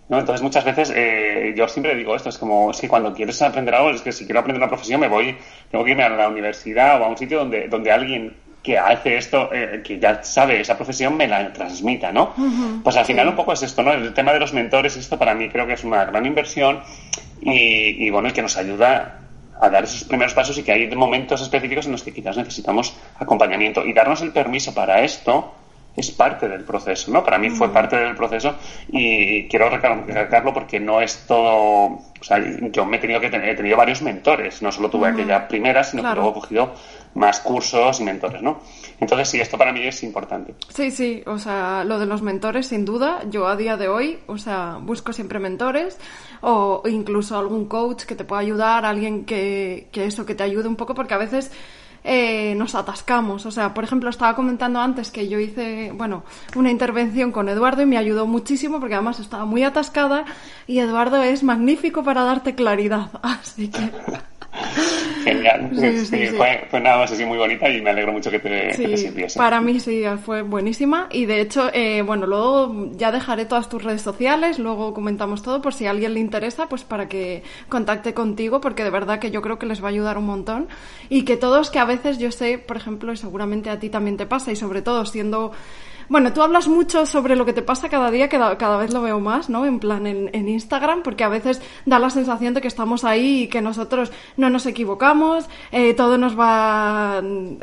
¿no? Entonces muchas veces eh, yo siempre digo esto, es como, es que cuando quieres aprender algo, es que si quiero aprender una profesión me voy, tengo que irme a la universidad o a un sitio donde, donde alguien que hace esto, eh, que ya sabe esa profesión, me la transmita, ¿no? Pues al final un poco es esto, ¿no? El tema de los mentores, esto para mí creo que es una gran inversión y, y bueno, el que nos ayuda a dar esos primeros pasos y que hay momentos específicos en los que quizás necesitamos acompañamiento y darnos el permiso para esto es parte del proceso, ¿no? Para mí fue parte del proceso y quiero recalcarlo porque no es todo, o sea, yo me he tenido que tener, he tenido varios mentores, no solo tuve aquella primera, sino que luego he cogido más cursos y mentores, ¿no? Entonces sí, esto para mí es importante. Sí, sí, o sea, lo de los mentores sin duda, yo a día de hoy, o sea, busco siempre mentores o incluso algún coach que te pueda ayudar, alguien que, que eso, que te ayude un poco, porque a veces eh, nos atascamos. O sea, por ejemplo, estaba comentando antes que yo hice, bueno, una intervención con Eduardo y me ayudó muchísimo porque además estaba muy atascada y Eduardo es magnífico para darte claridad. Así que... Genial. Fue, una base así muy bonita y me alegro mucho que te, sirviese. Para mí sí, fue buenísima. Y de hecho, eh, bueno, luego ya dejaré todas tus redes sociales, luego comentamos todo por si a alguien le interesa, pues para que contacte contigo, porque de verdad que yo creo que les va a ayudar un montón. Y que todos, que a veces yo sé, por ejemplo, y seguramente a ti también te pasa, y sobre todo siendo bueno, tú hablas mucho sobre lo que te pasa cada día, que cada vez lo veo más, ¿no? En plan, en, Instagram, porque a veces da la sensación de que estamos ahí y que nosotros no nos equivocamos, eh, todo nos va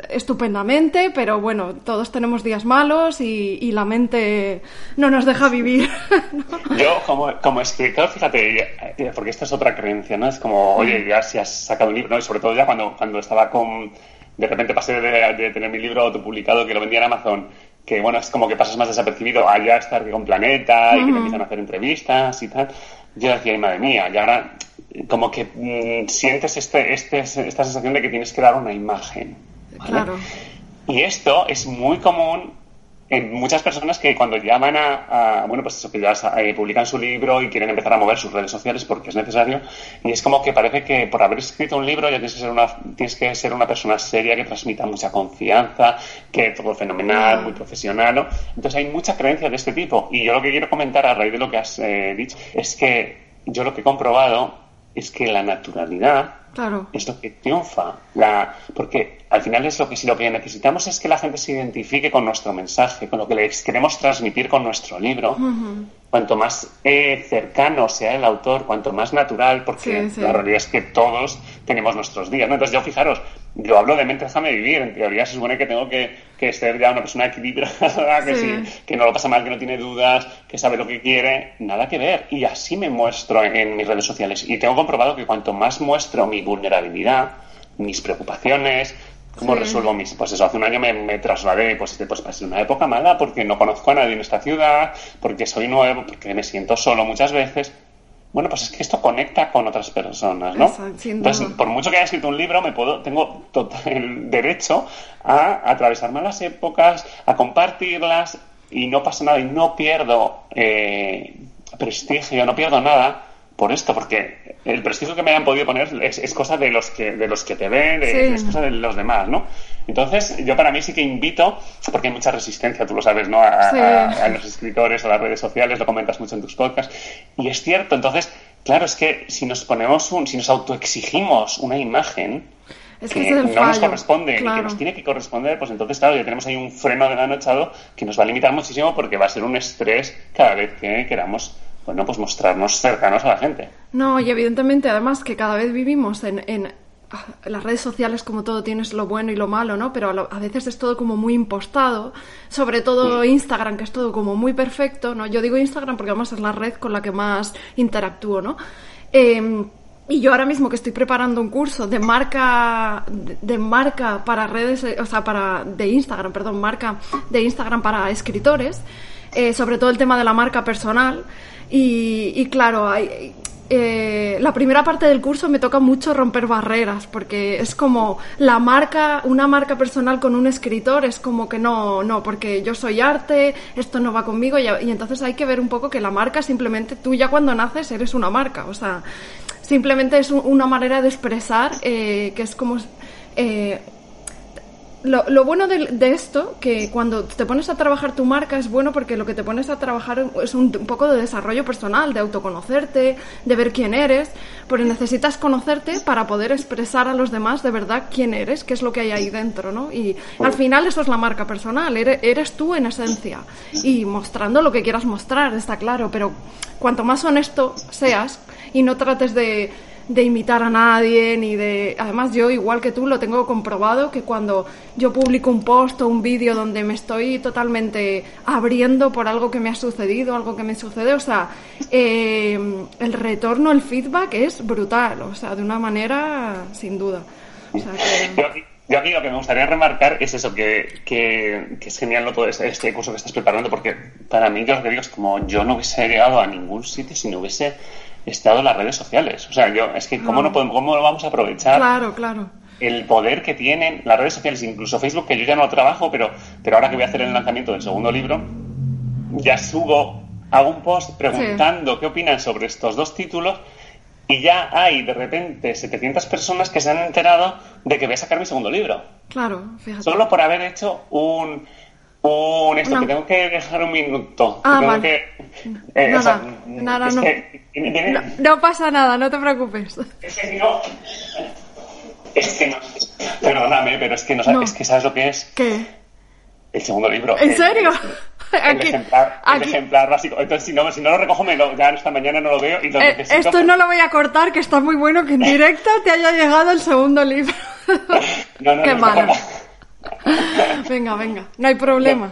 estupendamente, pero bueno, todos tenemos días malos y, la mente no nos deja vivir. Yo, como, como escritor, fíjate, eh, porque esta es otra creencia, ¿no? Es como, oye, ya si has sacado un libro, ¿no? Y sobre todo ya cuando, cuando estaba con de repente pasé de, de, tener mi libro autopublicado que lo vendía en Amazon que bueno, es como que pasas más desapercibido allá estar con Planeta y que te empiezan a hacer entrevistas y tal. Yo decía, madre mía, y ahora como que mm, sientes este, este, esta sensación de que tienes que dar una imagen. Claro. Y esto es muy común muchas personas que cuando llaman a, bueno, pues eso, que ya eh, publican su libro y quieren empezar a mover sus redes sociales porque es necesario, y es como que parece que por haber escrito un libro ya tienes que ser una, tienes que ser una persona seria que transmita mucha confianza, que todo fenomenal, muy profesional. Entonces hay mucha creencia de este tipo. Y yo lo que quiero comentar a raíz de lo que has eh, dicho es que yo lo que he comprobado es que la naturalidad Claro. es lo que triunfa. La, porque al final es lo que si lo que necesitamos es que la gente se identifique con nuestro mensaje, con lo que les queremos transmitir con nuestro libro. Cuanto más eh, cercano sea el autor, cuanto más natural, porque Sí, sí. la realidad es que todos tenemos nuestros días. ¿no? Entonces, yo fijaros, yo hablo de mente, déjame vivir. En teoría se supone que tengo que, que ser ya una persona equilibrada, que, Sí. que no lo pasa mal, que no tiene dudas, que sabe lo que quiere. Nada que ver. Y así me muestro en mis redes sociales. Y tengo comprobado que cuanto más muestro mi vulnerabilidad, mis preocupaciones, cómo Sí. resuelvo mis... Pues eso, hace un año me, me trasladé, pues, pues pasé una época mala porque no conozco a nadie en esta ciudad, porque soy nuevo, porque me siento solo muchas veces. Bueno, pues es que esto conecta con otras personas, ¿no? Exacto, Entonces, por mucho que haya escrito un libro, me puedo, tengo total el derecho a atravesar malas épocas, a compartirlas y no pasa nada y no pierdo eh, prestigio, no pierdo nada por esto, porque el prestigio que me hayan podido poner es, es cosa de los que de los que te ven, de- Sí. es cosa de los demás, ¿no? Entonces, yo para mí sí que invito, porque hay mucha resistencia, tú lo sabes, ¿no? A, Sí. a- a los escritores, a las redes sociales, lo comentas mucho en tus podcasts, y es cierto, entonces, claro, es que si nos ponemos un, si nos autoexigimos una imagen Es que que no nos fallo. corresponde y Claro. que nos tiene que corresponder, pues entonces, claro, ya tenemos ahí un freno de mano echado que nos va a limitar muchísimo porque va a ser un estrés cada vez que queramos, bueno, pues mostrarnos cercanos a la gente. No, y evidentemente, además, que cada vez vivimos en, en ah, las redes sociales, como todo, tienes lo bueno y lo malo, ¿no? Pero a, lo- a veces es todo como muy impostado, sobre todo Instagram, que es todo como muy perfecto, ¿no? Yo digo Instagram porque además es la red con la que más interactúo, ¿no? Eh, y yo ahora mismo que estoy preparando un curso de marca de, de marca para redes, eh, o sea, para de Instagram, perdón, marca de Instagram para escritores, eh, sobre todo el tema de la marca personal. Y, y claro, hay, eh, la primera parte del curso me toca mucho romper barreras, porque es como la marca, una marca personal con un escritor, es como que no, no, porque yo soy arte, esto no va conmigo, y, entonces hay que ver un poco que la marca simplemente, tú ya cuando naces eres una marca, o sea, simplemente es un- una manera de expresar eh, que es como... eh, lo, lo bueno de, de esto, que cuando te pones a trabajar tu marca es bueno porque lo que te pones a trabajar es un, un poco de desarrollo personal, de autoconocerte, de ver quién eres, porque necesitas conocerte para poder expresar a los demás de verdad quién eres, qué es lo que hay ahí dentro, ¿no? Y al final eso es la marca personal, eres, eres tú en esencia y mostrando lo que quieras mostrar, está claro, pero cuanto más honesto seas y no trates de de imitar a nadie ni de además yo igual que tú lo tengo comprobado que cuando yo publico un post o un vídeo donde me estoy totalmente abriendo por algo que me ha sucedido algo que me sucede o sea eh, el retorno el feedback es brutal o sea de una manera sin duda. O sea Yo aquí, lo que me gustaría remarcar es eso, que, que, es genial todo este, este curso que estás preparando, porque para mí yo lo que digo es como yo no hubiese llegado a ningún sitio si no hubiese estado en las redes sociales. O sea, yo es que cómo no podemos, cómo lo vamos a aprovechar claro claro. el poder que tienen las redes sociales, incluso Facebook, que yo ya no trabajo, pero, pero ahora que voy a hacer el lanzamiento del segundo libro, ya subo, hago un post preguntando qué opinan sobre estos dos títulos y ya hay de repente 700 personas que se han enterado de que voy a sacar mi segundo libro. claro fíjate. Solo por haber hecho un... un esto, Una- que tengo que dejar un minuto. Ah, que tengo vale. que, eh, Nada, o sea, nada, no. que no, no pasa nada no te preocupes es que no. Es que no. Perdóname, pero es que no sabes, No. es que sabes lo que es ¿qué? el segundo libro. ¿En El- serio? El, Aquí- ejemplar, el aquí- ejemplar básico. Entonces, si no, si no lo recojo, me lo, ya esta mañana no lo veo y lo Eh, necesito. esto no lo voy a cortar, que está muy bueno que en directo te haya llegado el segundo libro. No, no, Qué no, malo. Venga, venga, no hay problema.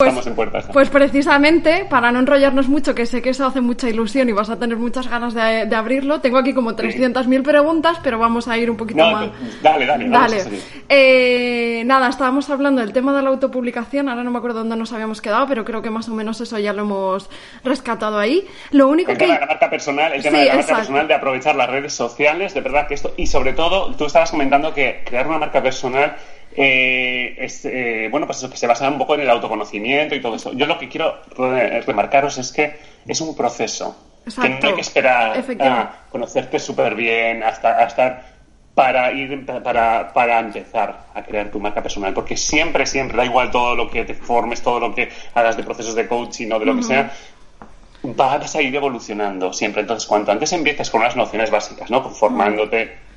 Estamos en puertas. Pues precisamente, para no enrollarnos mucho, que sé que eso hace mucha ilusión y vas a tener muchas ganas de, de abrirlo, tengo aquí como 300.000 preguntas, pero vamos a ir un poquito no, más. dale, dale. Dale. Eh, nada, estábamos hablando del tema de la autopublicación, ahora no me acuerdo dónde nos habíamos quedado, pero creo que más o menos eso ya lo hemos rescatado ahí. Lo único El que... tema de la marca personal, el tema Sí, de la marca exacto. personal, de aprovechar las redes sociales, de verdad que esto, y sobre todo, tú estabas comentando que crear una marca personal eh, es, eh, bueno, pues eso que se basa un poco en el autoconocimiento y todo eso. Yo lo que quiero re- remarcaros es que es un proceso. Que Exacto. no hay que esperar a conocerte súper bien, hasta, hasta para ir para, para empezar a crear tu marca personal. Porque siempre, siempre, da igual todo lo que te formes, todo lo que hagas de procesos de coaching o de lo que sea, vas a ir evolucionando siempre. Entonces, cuanto antes empieces con unas nociones básicas, ¿no? Formándote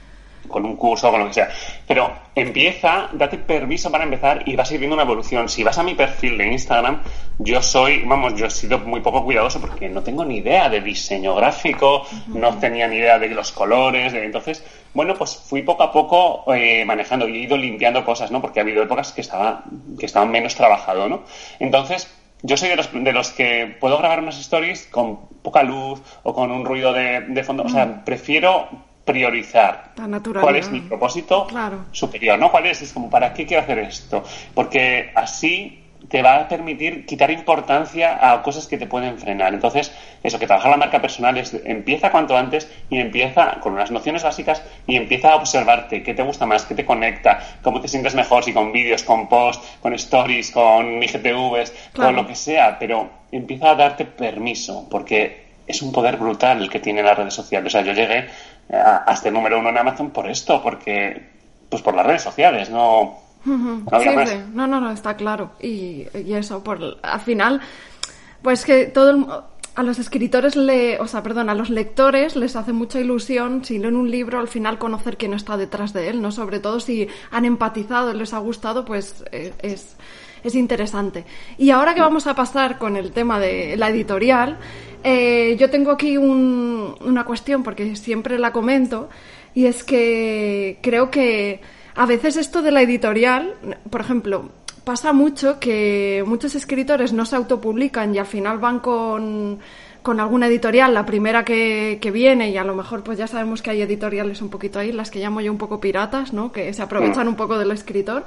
con un curso o con lo que sea. Pero empieza, date permiso para empezar y vas a ir viendo una evolución. Si vas a mi perfil de Instagram, yo soy, vamos, yo he sido muy poco cuidadoso porque no tengo ni idea de diseño gráfico, no tenía ni idea de los colores, de, entonces, bueno, pues fui poco a poco eh, manejando y he ido limpiando cosas, ¿no? Porque ha habido épocas que estaba, que estaban menos trabajado, ¿no? Entonces, yo soy de los, de los que puedo grabar unas stories con poca luz o con un ruido de, de fondo. O sea, prefiero priorizar cuál es mi propósito superior, ¿no? ¿Cuál es? Es como, ¿para qué quiero hacer esto? Porque así te va a permitir quitar importancia a cosas que te pueden frenar. Entonces, eso, que trabajar la marca personal es, empieza cuanto antes y empieza con unas nociones básicas y empieza a observarte qué te gusta más, qué te conecta, cómo te sientes mejor, si con vídeos, con posts, con stories, con IGTVs, con lo que sea, pero empieza a darte permiso, porque es un poder brutal el que tienen las redes sociales. O sea, yo llegué a, este número uno en Amazon por esto, porque, pues por las redes sociales, no. no, no, no, no, está claro. Y, eso, por al final, pues que todo a los escritores, le, o sea, perdón, a los lectores les hace mucha ilusión, si leen un libro, al final conocer quién está detrás de él, ¿no? Sobre todo si han empatizado, les ha gustado, pues eh, es, es interesante. Y ahora que vamos a pasar con el tema de la editorial, eh, yo tengo aquí una cuestión, porque siempre la comento, y es que creo que a veces esto de la editorial, por ejemplo, pasa mucho que muchos escritores no se autopublican y al final van con, con alguna editorial, la primera que, que, viene, y a lo mejor pues ya sabemos que hay editoriales un poquito ahí, las que llamo yo un poco piratas, ¿no? Que se aprovechan un poco del escritor.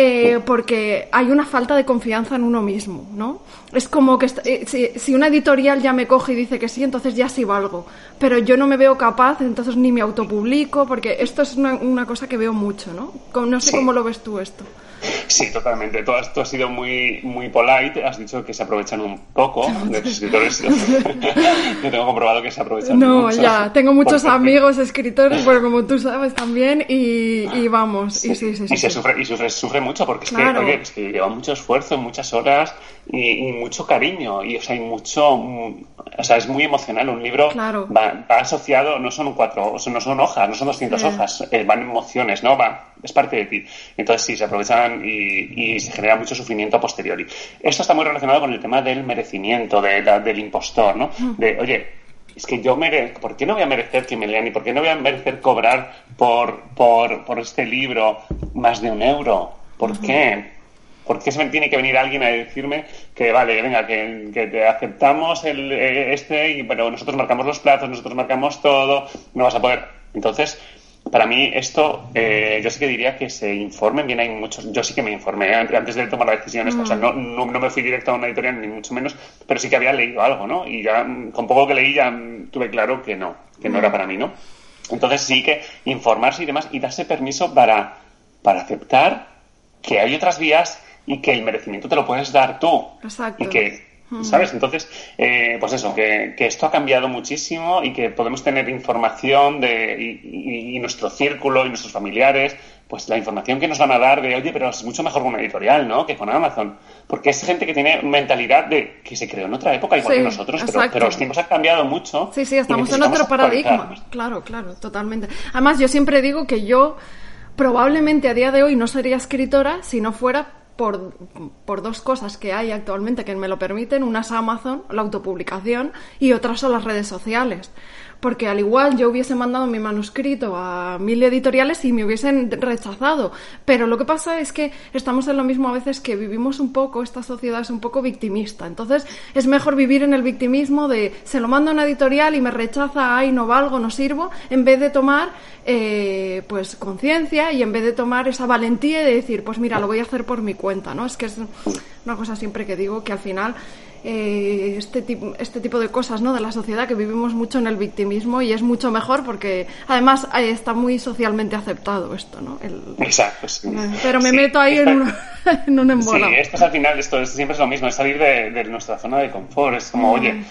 Eh, porque hay una falta de confianza en uno mismo, ¿no? Es como que eh, si, una editorial ya me coge y dice que sí, entonces ya sí valgo, pero yo no me veo capaz, entonces ni me autopublico, porque esto es una, cosa que veo mucho, ¿no? No sé cómo lo ves tú esto. Sí, totalmente. Todo esto ha sido muy, muy polite. Has dicho que se aprovechan un poco de tus escritores. Yo tengo comprobado que se aprovechan No, ya. Tengo muchos amigos escritores, bueno, como tú sabes también, y, vamos. Y, sí, sí, y se sufre, y sufre, sufre mucho porque es, que, oye, es que lleva mucho esfuerzo, muchas horas y, mucho cariño. Y, o sea, hay mucho. O sea, es muy emocional. Un libro va, asociado, no son cuatro, no son hojas, no son 200 hojas, eh, van emociones, ¿no? Va, es parte de ti. Entonces, sí, se aprovechan y, se genera mucho sufrimiento a posteriori. Esto está muy relacionado con el tema del merecimiento, de, del impostor, ¿no? De, oye, es que yo merezco, ¿por qué no voy a merecer que me lean y por qué no voy a merecer cobrar por, por, por este libro más de un euro? ¿Por qué? ¿Por qué se me tiene que venir alguien a decirme que vale, venga, que, que te aceptamos el, eh, este y bueno, nosotros marcamos los plazos, nosotros marcamos todo, no vas a poder? Entonces, para mí esto, eh, yo sí que diría que se informen bien, hay muchos, yo sí que me informé antes de tomar la decisión, o sea, no, no, me fui directo a una editorial ni mucho menos, pero sí que había leído algo, ¿no? Y ya con poco que leí ya tuve claro que no, que no era para mí, ¿no? Entonces sí que informarse y demás y darse permiso para, para aceptar que hay otras vías y que el merecimiento te lo puedes dar tú. Exacto. Y que ¿Sabes? Entonces, eh, pues eso, que, esto ha cambiado muchísimo y que podemos tener información de, y, nuestro círculo y nuestros familiares, pues la información que nos van a dar de, oye, pero es mucho mejor con una editorial, ¿no? Que con Amazon. Porque es gente que tiene mentalidad de que se creó en otra época, igual que nosotros, pero, los tiempos han cambiado mucho. Sí, sí, estamos en otro paradigma. Claro, claro, totalmente. Además, yo siempre digo que yo probablemente a día de hoy no sería escritora si no fuera por, por, dos cosas que hay actualmente que me lo permiten. Una es Amazon, la autopublicación, y otras son las redes sociales porque al igual yo hubiese mandado mi manuscrito a mil editoriales y me hubiesen rechazado. Pero lo que pasa es que estamos en lo mismo a veces que vivimos un poco, esta sociedad es un poco victimista. Entonces es mejor vivir en el victimismo de se lo mando a una editorial y me rechaza, ay, no valgo, no sirvo, en vez de tomar eh, pues conciencia y en vez de tomar esa valentía de decir, pues mira, lo voy a hacer por mi cuenta, ¿no? Es que es una cosa siempre que digo que al final eh, este, tipo, este tipo de cosas ¿no? de la sociedad que vivimos mucho en el victimismo y es mucho mejor porque además está muy socialmente aceptado esto. ¿no? Exacto. Pero me meto ahí en, un, en un embolado. Sí, esto es al final, esto, siempre es lo mismo, es salir de, nuestra zona de confort. Es como, mm. oye,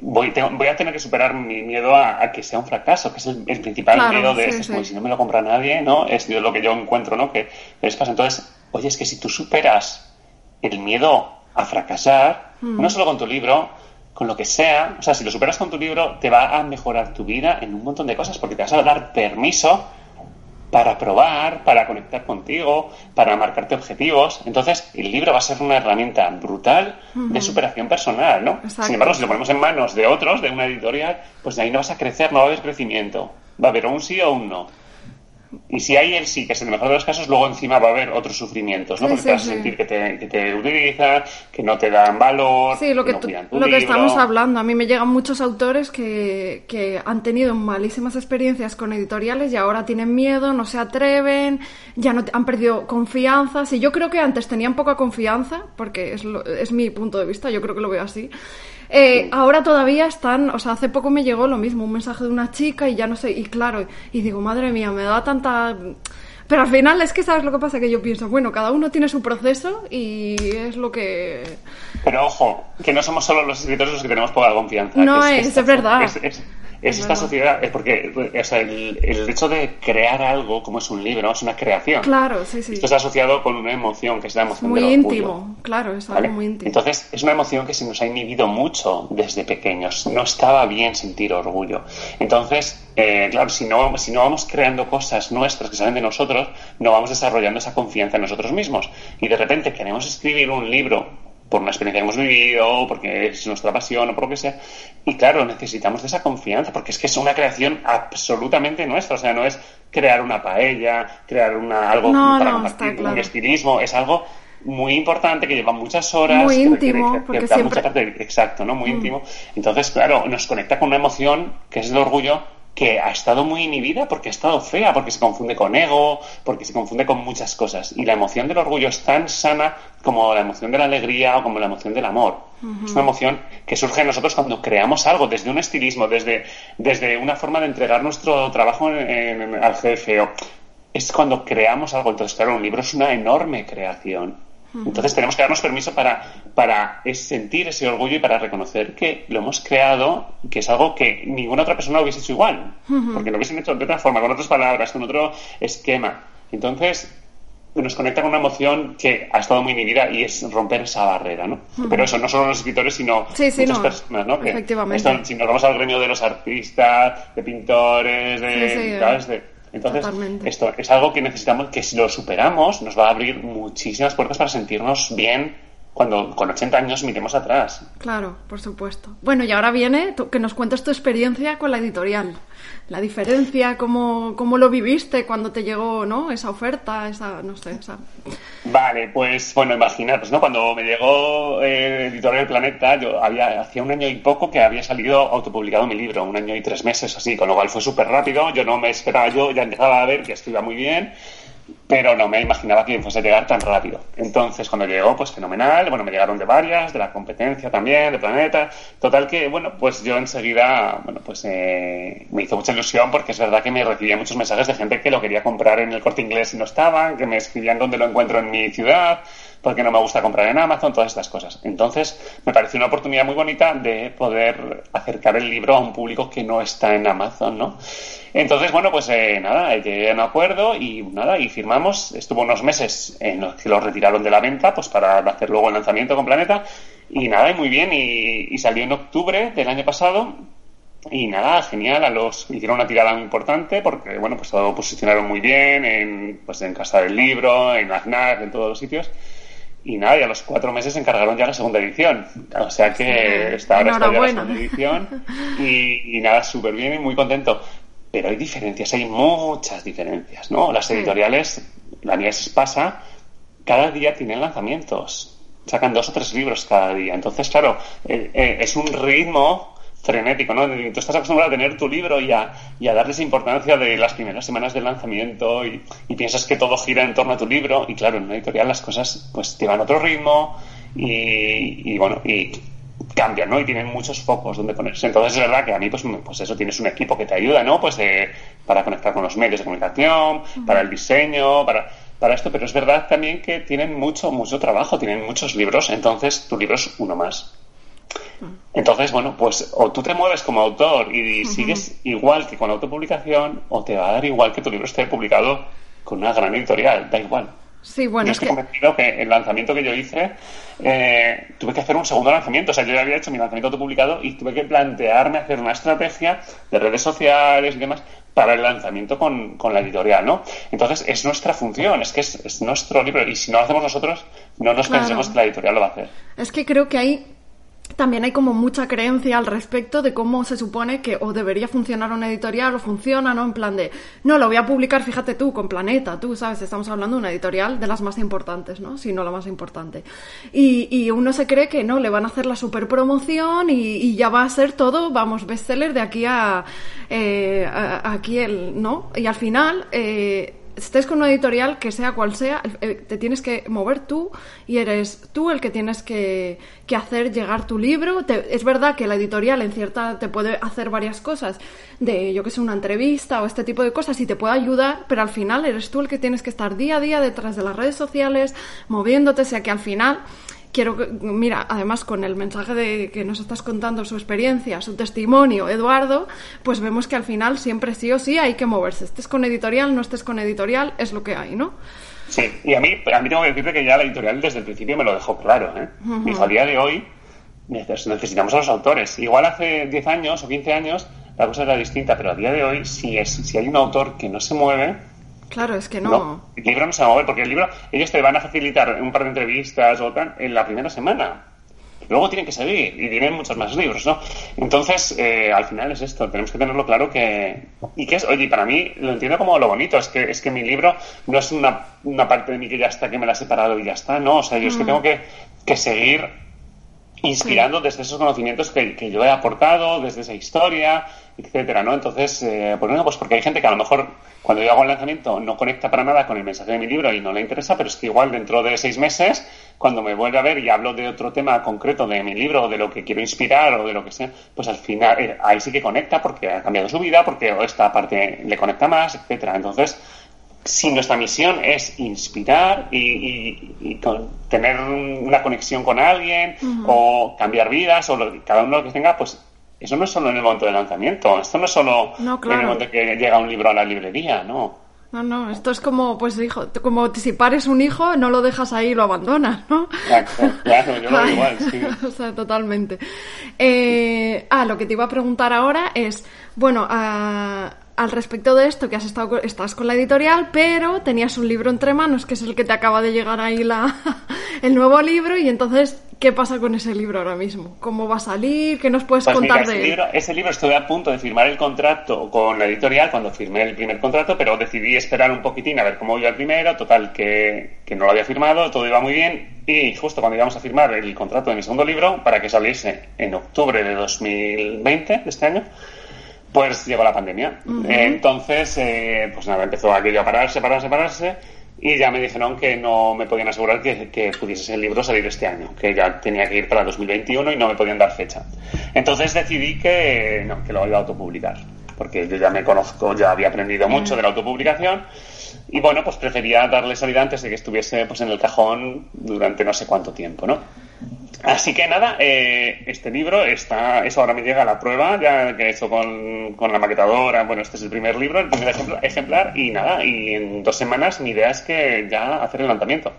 voy, voy, a tener que superar mi miedo a, que sea un fracaso, que es el, principal miedo de esto. si no me lo compra nadie, ¿no? Es lo que yo encuentro, ¿no? Que es Entonces, oye, es que si tú superas el miedo a fracasar, no solo con tu libro, con lo que sea, o sea, si lo superas con tu libro, te va a mejorar tu vida en un montón de cosas, porque te vas a dar permiso para probar, para conectar contigo, para marcarte objetivos. Entonces, el libro va a ser una herramienta brutal de superación personal, ¿no? Sin embargo, si lo ponemos en manos de otros, de una editorial, pues de ahí no vas a crecer, no va a haber crecimiento. Va a haber un sí o un no. Y si hay el sí, que es el mejor de los casos, luego encima va a haber otros sufrimientos, ¿no? Porque te vas a sentir que te, que te, utilizan, que no te dan valor. Sí, lo que, lo que estamos hablando. A mí me llegan muchos autores que, que han tenido malísimas experiencias con editoriales y ahora tienen miedo, no se atreven, ya no han perdido confianza. Sí, yo creo que antes tenían poca confianza, porque es, es mi punto de vista, yo creo que lo veo así. Eh, ahora todavía están, o sea, hace poco me llegó lo mismo, un mensaje de una chica y ya no sé, y claro, y digo, madre mía, me da tanta... Pero al final es que sabes lo que pasa, que yo pienso, bueno, cada uno tiene su proceso y es lo que... Pero ojo, que no somos solo los escritores los que tenemos poca confianza. No, es, es, verdad es esta sociedad, es porque o sea, el, el, hecho de crear algo como es un libro, es una creación. Claro, sí, sí. Esto está asociado con una emoción, que es la emoción muy íntimo, claro, es algo muy íntimo. Entonces, es una emoción que se nos ha inhibido mucho desde pequeños. No estaba bien sentir orgullo. Entonces, eh, claro, si no, si no vamos creando cosas nuestras que salen de nosotros, no vamos desarrollando esa confianza en nosotros mismos. Y de repente queremos escribir un libro por una experiencia que hemos vivido, porque es nuestra pasión o por lo que sea. Y claro, necesitamos de esa confianza, porque es que es una creación absolutamente nuestra. O sea, no es crear una paella, crear una, algo para compartir, un estilismo, es algo muy importante que lleva muchas horas. Muy íntimo, porque siempre... exacto, ¿no? Muy mm. íntimo. Entonces, claro, nos conecta con una emoción que es el orgullo que ha estado muy inhibida porque ha estado fea, porque se confunde con ego, porque se confunde con muchas cosas. Y la emoción del orgullo es tan sana como la emoción de la alegría o como la emoción del amor. Es una emoción que surge en nosotros cuando creamos algo, desde un estilismo, desde, desde una forma de entregar nuestro trabajo al jefe. Es cuando creamos algo. Entonces, claro, un libro es una enorme creación. Entonces tenemos que darnos permiso para, para sentir ese orgullo y para reconocer que lo hemos creado, que es algo que ninguna otra persona lo hubiese hecho igual, porque lo hubiesen hecho de otra forma, con otras palabras, con otro esquema. Entonces nos conecta con una emoción que ha estado muy inhibida y es romper esa barrera, ¿no? Pero eso no solo los escritores, sino muchas personas, ¿no? Efectivamente. si nos vamos al gremio de los artistas, de pintores, de, ¿sabes? de entonces, esto es algo que necesitamos, que si lo superamos, nos va a abrir muchísimas puertas para sentirnos bien cuando con 80 años miremos atrás. Claro, por supuesto. Bueno, y ahora viene que nos cuentes tu experiencia con la editorial. La diferencia, cómo, cómo lo viviste cuando te llegó ¿no? esa oferta, esa, no sé, esa... Vale, pues bueno, imaginaros, ¿no? Cuando me llegó eh, Editorial Planeta, yo había, hacía un año y poco que había salido autopublicado mi libro, un año y tres meses así, con lo cual fue súper rápido, yo no me esperaba, yo ya empezaba a ver que esto iba muy bien, pero no me imaginaba que fuese a llegar tan rápido. Entonces, cuando llegó, pues fenomenal. Bueno, me llegaron de varias, de la competencia también, de Planeta. Total que, bueno, pues yo enseguida, bueno, pues eh, me hizo mucha ilusión porque es verdad que me recibía muchos mensajes de gente que lo quería comprar en el corte inglés y no estaban, que me escribían dónde lo encuentro en mi ciudad porque no me gusta comprar en Amazon, todas estas cosas. Entonces, me pareció una oportunidad muy bonita de poder acercar el libro a un público que no está en Amazon, ¿no? Entonces, bueno, pues eh, nada, llegué a un acuerdo y nada, y firmamos. Estuvo unos meses en los que lo retiraron de la venta, pues para hacer luego el lanzamiento con Planeta. Y nada, y muy bien, y, salió en octubre del año pasado. Y nada, genial, a los hicieron una tirada importante porque, bueno, pues todo posicionaron muy bien en, pues en Casa del Libro, en ACNAC, en todos los sitios. Y nada, y a los cuatro meses se encargaron ya la segunda edición. O sea que está ahora está ya la segunda edición. Y, nada, súper bien y muy contento. Pero hay diferencias, hay muchas diferencias, ¿no? Las editoriales, la mía es pasa, cada día tienen lanzamientos. Sacan dos o tres libros cada día. Entonces, claro, eh, eh, es un ritmo frenético, ¿no? Tú estás acostumbrado a tener tu libro y a, y a darles importancia de las primeras semanas del lanzamiento y, piensas que todo gira en torno a tu libro y claro, en una editorial las cosas pues llevan otro ritmo y, bueno, y cambian, ¿no? Y tienen muchos focos donde ponerse. Entonces es verdad que a mí pues, pues eso tienes un equipo que te ayuda, ¿no? Pues para conectar con los medios de comunicación, para el diseño, para para esto, pero es verdad también que tienen mucho, mucho trabajo, tienen muchos libros, entonces tu libro es uno más. Entonces, bueno, pues o tú te mueves como autor y sigues igual que con la autopublicación, o te va a dar igual que tu libro esté publicado con una gran editorial, da igual. Sí, bueno, yo estoy convencido que el lanzamiento que yo hice, eh, tuve que hacer un segundo lanzamiento. O sea, yo ya había hecho mi lanzamiento autopublicado y tuve que plantearme hacer una estrategia de redes sociales y demás para el lanzamiento con, con la editorial, ¿no? Entonces, es nuestra función, es que es, nuestro libro y si no lo hacemos nosotros, no nos pensemos que la editorial lo va a hacer. Es que creo que hay también hay como mucha creencia al respecto de cómo se supone que o debería funcionar una editorial o funciona, ¿no? En plan de, no, lo voy a publicar, fíjate tú, con Planeta, tú, ¿sabes? Estamos hablando de una editorial de las más importantes, ¿no? Si no la más importante. Y, y uno se cree que no, le van a hacer la super promoción y, y ya va a ser todo, vamos, bestseller de aquí a, eh, aquí el, ¿no? Y al final, eh, estés con una editorial, que sea cual sea, te tienes que mover tú y eres tú el que tienes que, hacer llegar tu libro. es verdad que la editorial en cierta te puede hacer varias cosas, de yo que sé, una entrevista o este tipo de cosas y te puede ayudar, pero al final eres tú el que tienes que estar día a día detrás de las redes sociales, moviéndote, sea que al final quiero que, mira, además con el mensaje de que nos estás contando su experiencia, su testimonio, Eduardo, pues vemos que al final siempre sí o sí hay que moverse. Estés con editorial, no estés con editorial, es lo que hay, ¿no? Sí, y a mí, a mí tengo que decirte que ya la editorial desde el principio me lo dejó claro. ¿eh? a día de hoy necesitamos a los autores. Igual hace 10 años o 15 años la cosa era distinta, pero a día de hoy, si, es, si hay un autor que no se mueve, Claro, es que no. El libro no se va a mover, porque el libro, ellos te van a facilitar un par de entrevistas o tal en la primera semana. Luego tienen que seguir y tienen muchos más libros, ¿no? Entonces, eh, al final es esto, tenemos que tenerlo claro que... Y que es, oye, para mí lo entiendo como lo bonito, es que, es que mi libro no es una, una parte de mí que ya está, que me la he separado y ya está, ¿no? O sea, yo es que mm. tengo que, que seguir inspirando desde esos conocimientos que, que, yo he aportado, desde esa historia, etcétera, ¿no? Entonces, eh, pues, pues porque hay gente que a lo mejor cuando yo hago el lanzamiento no conecta para nada con el mensaje de mi libro y no le interesa, pero es que igual dentro de seis meses, cuando me vuelve a ver y hablo de otro tema concreto de mi libro o de lo que quiero inspirar o de lo que sea, pues al final eh, ahí sí que conecta porque ha cambiado su vida, porque esta parte le conecta más, etcétera. Entonces, si nuestra misión es inspirar y, tener una conexión con alguien o cambiar vidas o cada uno lo que tenga, pues eso no es solo en el momento del lanzamiento, esto no es solo en el momento que llega un libro a la librería, no. No, no, esto es como, pues hijo, como si pares un hijo, no lo dejas ahí y lo abandonas, ¿no? Exacto, claro, yo lo igual, sí. o sea, totalmente. Eh, ah, lo que te iba a preguntar ahora es, bueno, a al respecto de esto, que has estado, estás con la editorial, pero tenías un libro entre manos, que es el que te acaba de llegar ahí la, el nuevo libro, y entonces, ¿qué pasa con ese libro ahora mismo? ¿Cómo va a salir? ¿Qué nos puedes pues contar de ese Libro, ese libro estuve a punto de firmar el contrato con la editorial cuando firmé el primer contrato, pero decidí esperar un poquitín a ver cómo iba el primero, total, que, que no lo había firmado, todo iba muy bien, y justo cuando íbamos a firmar el contrato de mi segundo libro, para que saliese en octubre de 2020, de este año, pues llegó la pandemia. Entonces, eh, pues nada, empezó aquello a pararse, pararse, pararse. Y ya me dijeron que no me podían asegurar que, que pudiese el libro salir este año, que ya tenía que ir para 2021 y no me podían dar fecha. Entonces decidí que no, que lo iba a autopublicar, porque yo ya me conozco, ya había aprendido mucho de la autopublicación y bueno, pues prefería darle salida antes de que estuviese pues en el cajón durante no sé cuánto tiempo, ¿no? Así que nada, eh, este libro está, eso ahora me llega a la prueba, ya que he hecho con, con la maquetadora, bueno, este es el primer libro, el primer ejemplar, y nada, y en dos semanas mi idea es que ya hacer el lanzamiento,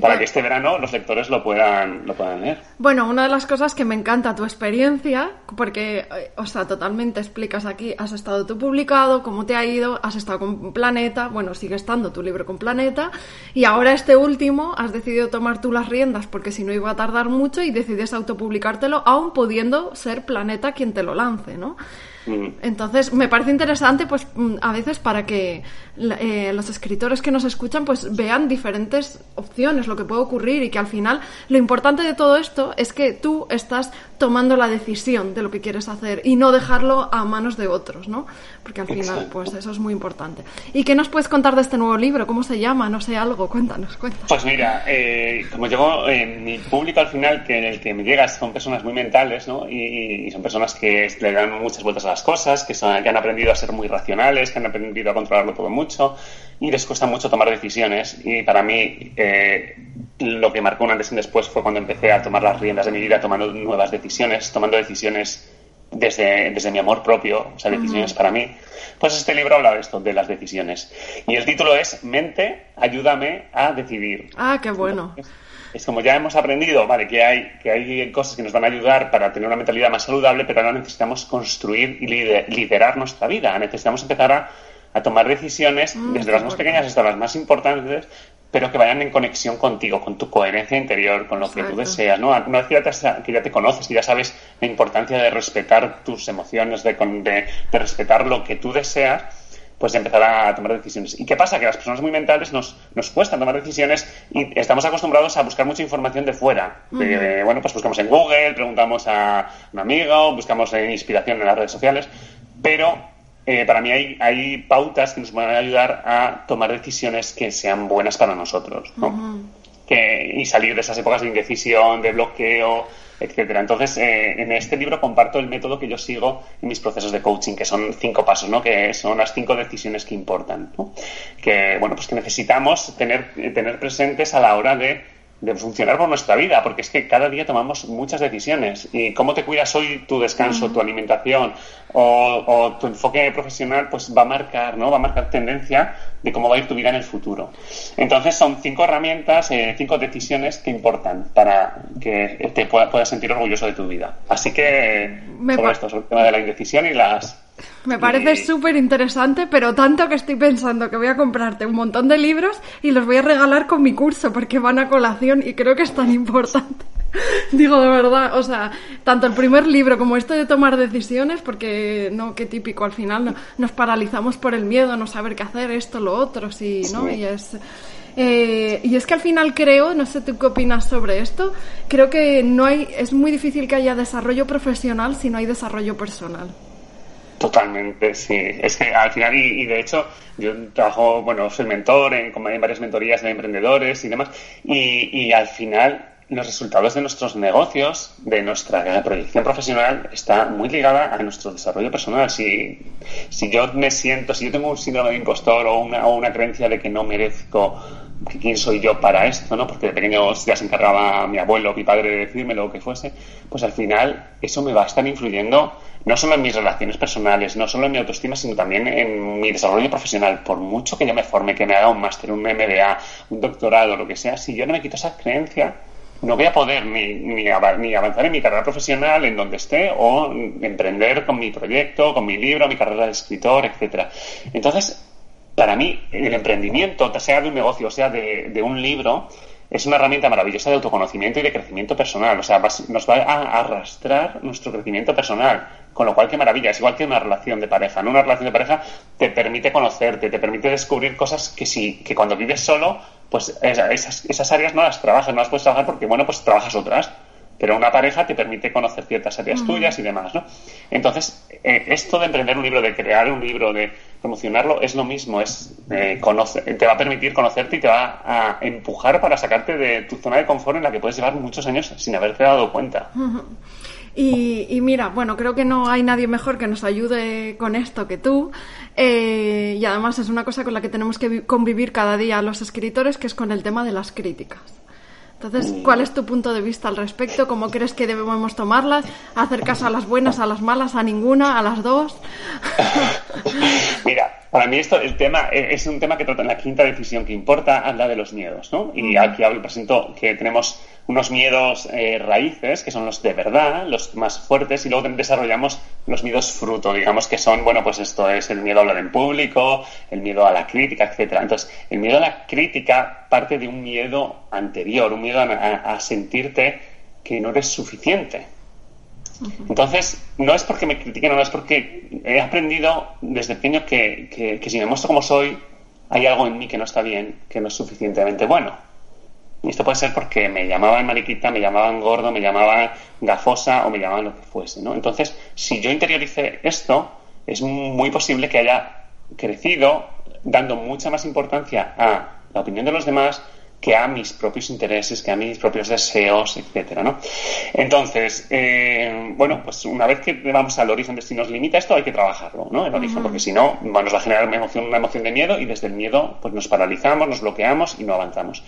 para que este verano los lectores lo puedan, lo puedan leer. Bueno, una de las cosas que me encanta tu experiencia, porque, eh, o sea, totalmente explicas aquí, has estado tú publicado, cómo te ha ido, has estado con Planeta, bueno, sigue estando tu libro con Planeta, y ahora este último has decidido tomar tú las riendas, porque si no iba a tardar mucho, y decides autopublicártelo, aún pudiendo ser Planeta quien te lo lance, ¿no? Mm. Entonces, me parece interesante, pues, mm, a veces para que eh, los escritores que nos escuchan, pues, vean diferentes opciones, lo que puede ocurrir y que al final lo importante de todo esto es que tú estás tomando la decisión de lo que quieres hacer y no dejarlo a manos de otros, ¿no? Porque al final, pues, eso es muy importante. ¿Y qué nos puedes contar de este nuevo libro? ¿Cómo se llama? No sé, algo. Cuéntanos, cuéntanos. Pues mira, eh, como llego, en eh, mi público al final, que en el que me llegas son personas muy mentales, ¿no? Y, y son personas que le dan muchas vueltas a las cosas, que, son, que han aprendido a ser muy racionales, que han aprendido a controlarlo todo mucho y les cuesta mucho tomar decisiones. Y para mí, eh, lo que marcó un antes y después fue cuando empecé a tomar las riendas de mi vida, tomando nuevas decisiones, tomando decisiones desde, desde mi amor propio, o sea, decisiones para mí, pues este libro habla de esto, de las decisiones. Y el título es Mente, ayúdame a decidir. Ah, qué bueno. Es, como ya hemos aprendido, vale, que hay, que hay cosas que nos van a ayudar para tener una mentalidad más saludable, pero ahora necesitamos construir y liderar nuestra vida. Necesitamos empezar a, a tomar decisiones mm, desde las más pequeñas hasta las más importantes pero que vayan en conexión contigo, con tu coherencia interior, con lo que tú deseas, ¿no? Una vez que ya, te, conoces y ya sabes la importancia de respetar tus emociones, de, de, respetar lo que tú deseas, pues empezar a tomar decisiones. ¿Y qué pasa? Que las personas muy mentales nos, nos cuestan tomar decisiones y estamos acostumbrados a buscar mucha información de fuera. bueno, pues buscamos en Google, preguntamos a un amigo, buscamos inspiración en las redes sociales, pero eh, para mí hay, hay, pautas que nos van a ayudar a tomar decisiones que sean buenas para nosotros, ¿no? que, y salir de esas épocas de indecisión, de bloqueo, etcétera. Entonces, eh, en este libro comparto el método que yo sigo en mis procesos de coaching, que son cinco pasos, ¿no? Que son las cinco decisiones que importan, ¿no? Que, bueno, pues que necesitamos tener, tener presentes a la hora de de funcionar por nuestra vida, porque es que cada día tomamos muchas decisiones. Y cómo te cuidas hoy tu descanso, tu alimentación o, tu enfoque profesional, pues va a marcar, ¿no? Va a marcar tendencia de cómo va a ir tu vida en el futuro. Entonces son cinco herramientas, eh, cinco decisiones que importan para que te puedas sentir orgulloso de tu vida. Así que sobre esto, sobre el tema de la indecisión y las me parece súper interesante, pero tanto que estoy pensando que voy a comprarte un montón de libros y los voy a regalar con mi curso porque van a colación y creo que es tan importante. Digo de verdad, o sea, tanto el primer libro como esto de tomar decisiones, porque no, qué típico, al final nos paralizamos por el miedo, no saber qué hacer, esto, lo otro, sí, ¿no? Y es... Eh, y es que al final creo, no sé tú qué opinas sobre esto, creo que no hay, es muy difícil que haya desarrollo profesional si no hay desarrollo personal. Totalmente, sí. Es que al final, y, de hecho, yo trabajo, bueno, soy mentor en, varias mentorías de emprendedores y demás, y, al final los resultados de nuestros negocios, de nuestra proyección profesional, está muy ligada a nuestro desarrollo personal. Si, si yo me siento, si yo tengo un síndrome de impostor o una, o una creencia de que no merezco quién soy yo para esto, ¿no? Porque de pequeño ya se encargaba mi abuelo, mi padre de decirme lo que fuese, pues al final eso me va a estar influyendo no solo en mis relaciones personales, no solo en mi autoestima, sino también en mi desarrollo profesional. Por mucho que yo me forme, que me haga un máster, un MBA, un doctorado, lo que sea, si yo no me quito esa creencia, no voy a poder ni, ni, avanzar en mi carrera profesional en donde esté o emprender con mi proyecto, con mi libro, mi carrera de escritor, etcétera. Entonces, para mí, el emprendimiento, sea de un negocio, sea de, de un libro, es una herramienta maravillosa de autoconocimiento y de crecimiento personal. O sea, nos va a arrastrar nuestro crecimiento personal. Con lo cual, qué maravilla. Es igual que una relación de pareja. ¿no? Una relación de pareja te permite conocerte, te permite descubrir cosas que sí, que cuando vives solo, pues esas, esas áreas no las trabajas, no las puedes trabajar porque, bueno, pues trabajas otras pero una pareja te permite conocer ciertas áreas tuyas y demás, ¿no? Entonces, eh, esto de emprender un libro, de crear un libro, de promocionarlo, es lo mismo, es eh, te va a permitir conocerte y te va a empujar para sacarte de tu zona de confort en la que puedes llevar muchos años sin haberte dado cuenta. Y, mira, bueno, creo que no hay nadie mejor que nos ayude con esto que tú. Eh, y además es una cosa con la que tenemos que convivir cada día los escritores, que es con el tema de las críticas. Entonces, ¿cuál es tu punto de vista al respecto? ¿Cómo crees que debemos tomarlas? ¿Hacer caso a las buenas, a las malas, a ninguna, a las dos? Mira, para mí esto, el tema, es un tema que trata en la quinta decisión que importa, habla de los miedos, ¿no? Y aquí hablo, presento que tenemos unos miedos eh, raíces, que son los de verdad, los más fuertes, y luego desarrollamos los miedos fruto, digamos que son, bueno, pues esto es el miedo a hablar en público, el miedo a la crítica, etcétera. Entonces, el miedo a la crítica parte de un miedo anterior, un miedo a, sentirte que no eres suficiente. Entonces, no es porque me critiquen, no es porque he aprendido desde pequeño que, que, que si me muestro como soy, hay algo en mí que no está bien, que no es suficientemente bueno. Y esto puede ser porque me llamaban mariquita, me llamaban gordo, me llamaban gafosa o me llamaban lo que fuese, ¿no? Entonces, si yo interiorice esto, es muy posible que haya crecido dando mucha más importancia a la opinión de los demás, que a mis propios intereses, que a mis propios deseos, etcétera, ¿no? Entonces, eh, bueno, pues una vez que vamos al origen de si nos limita esto, hay que trabajarlo, ¿no? El origen, porque si no, nos va a generar una emoción, una emoción de miedo y desde el miedo, pues nos paralizamos, nos bloqueamos y no avanzamos.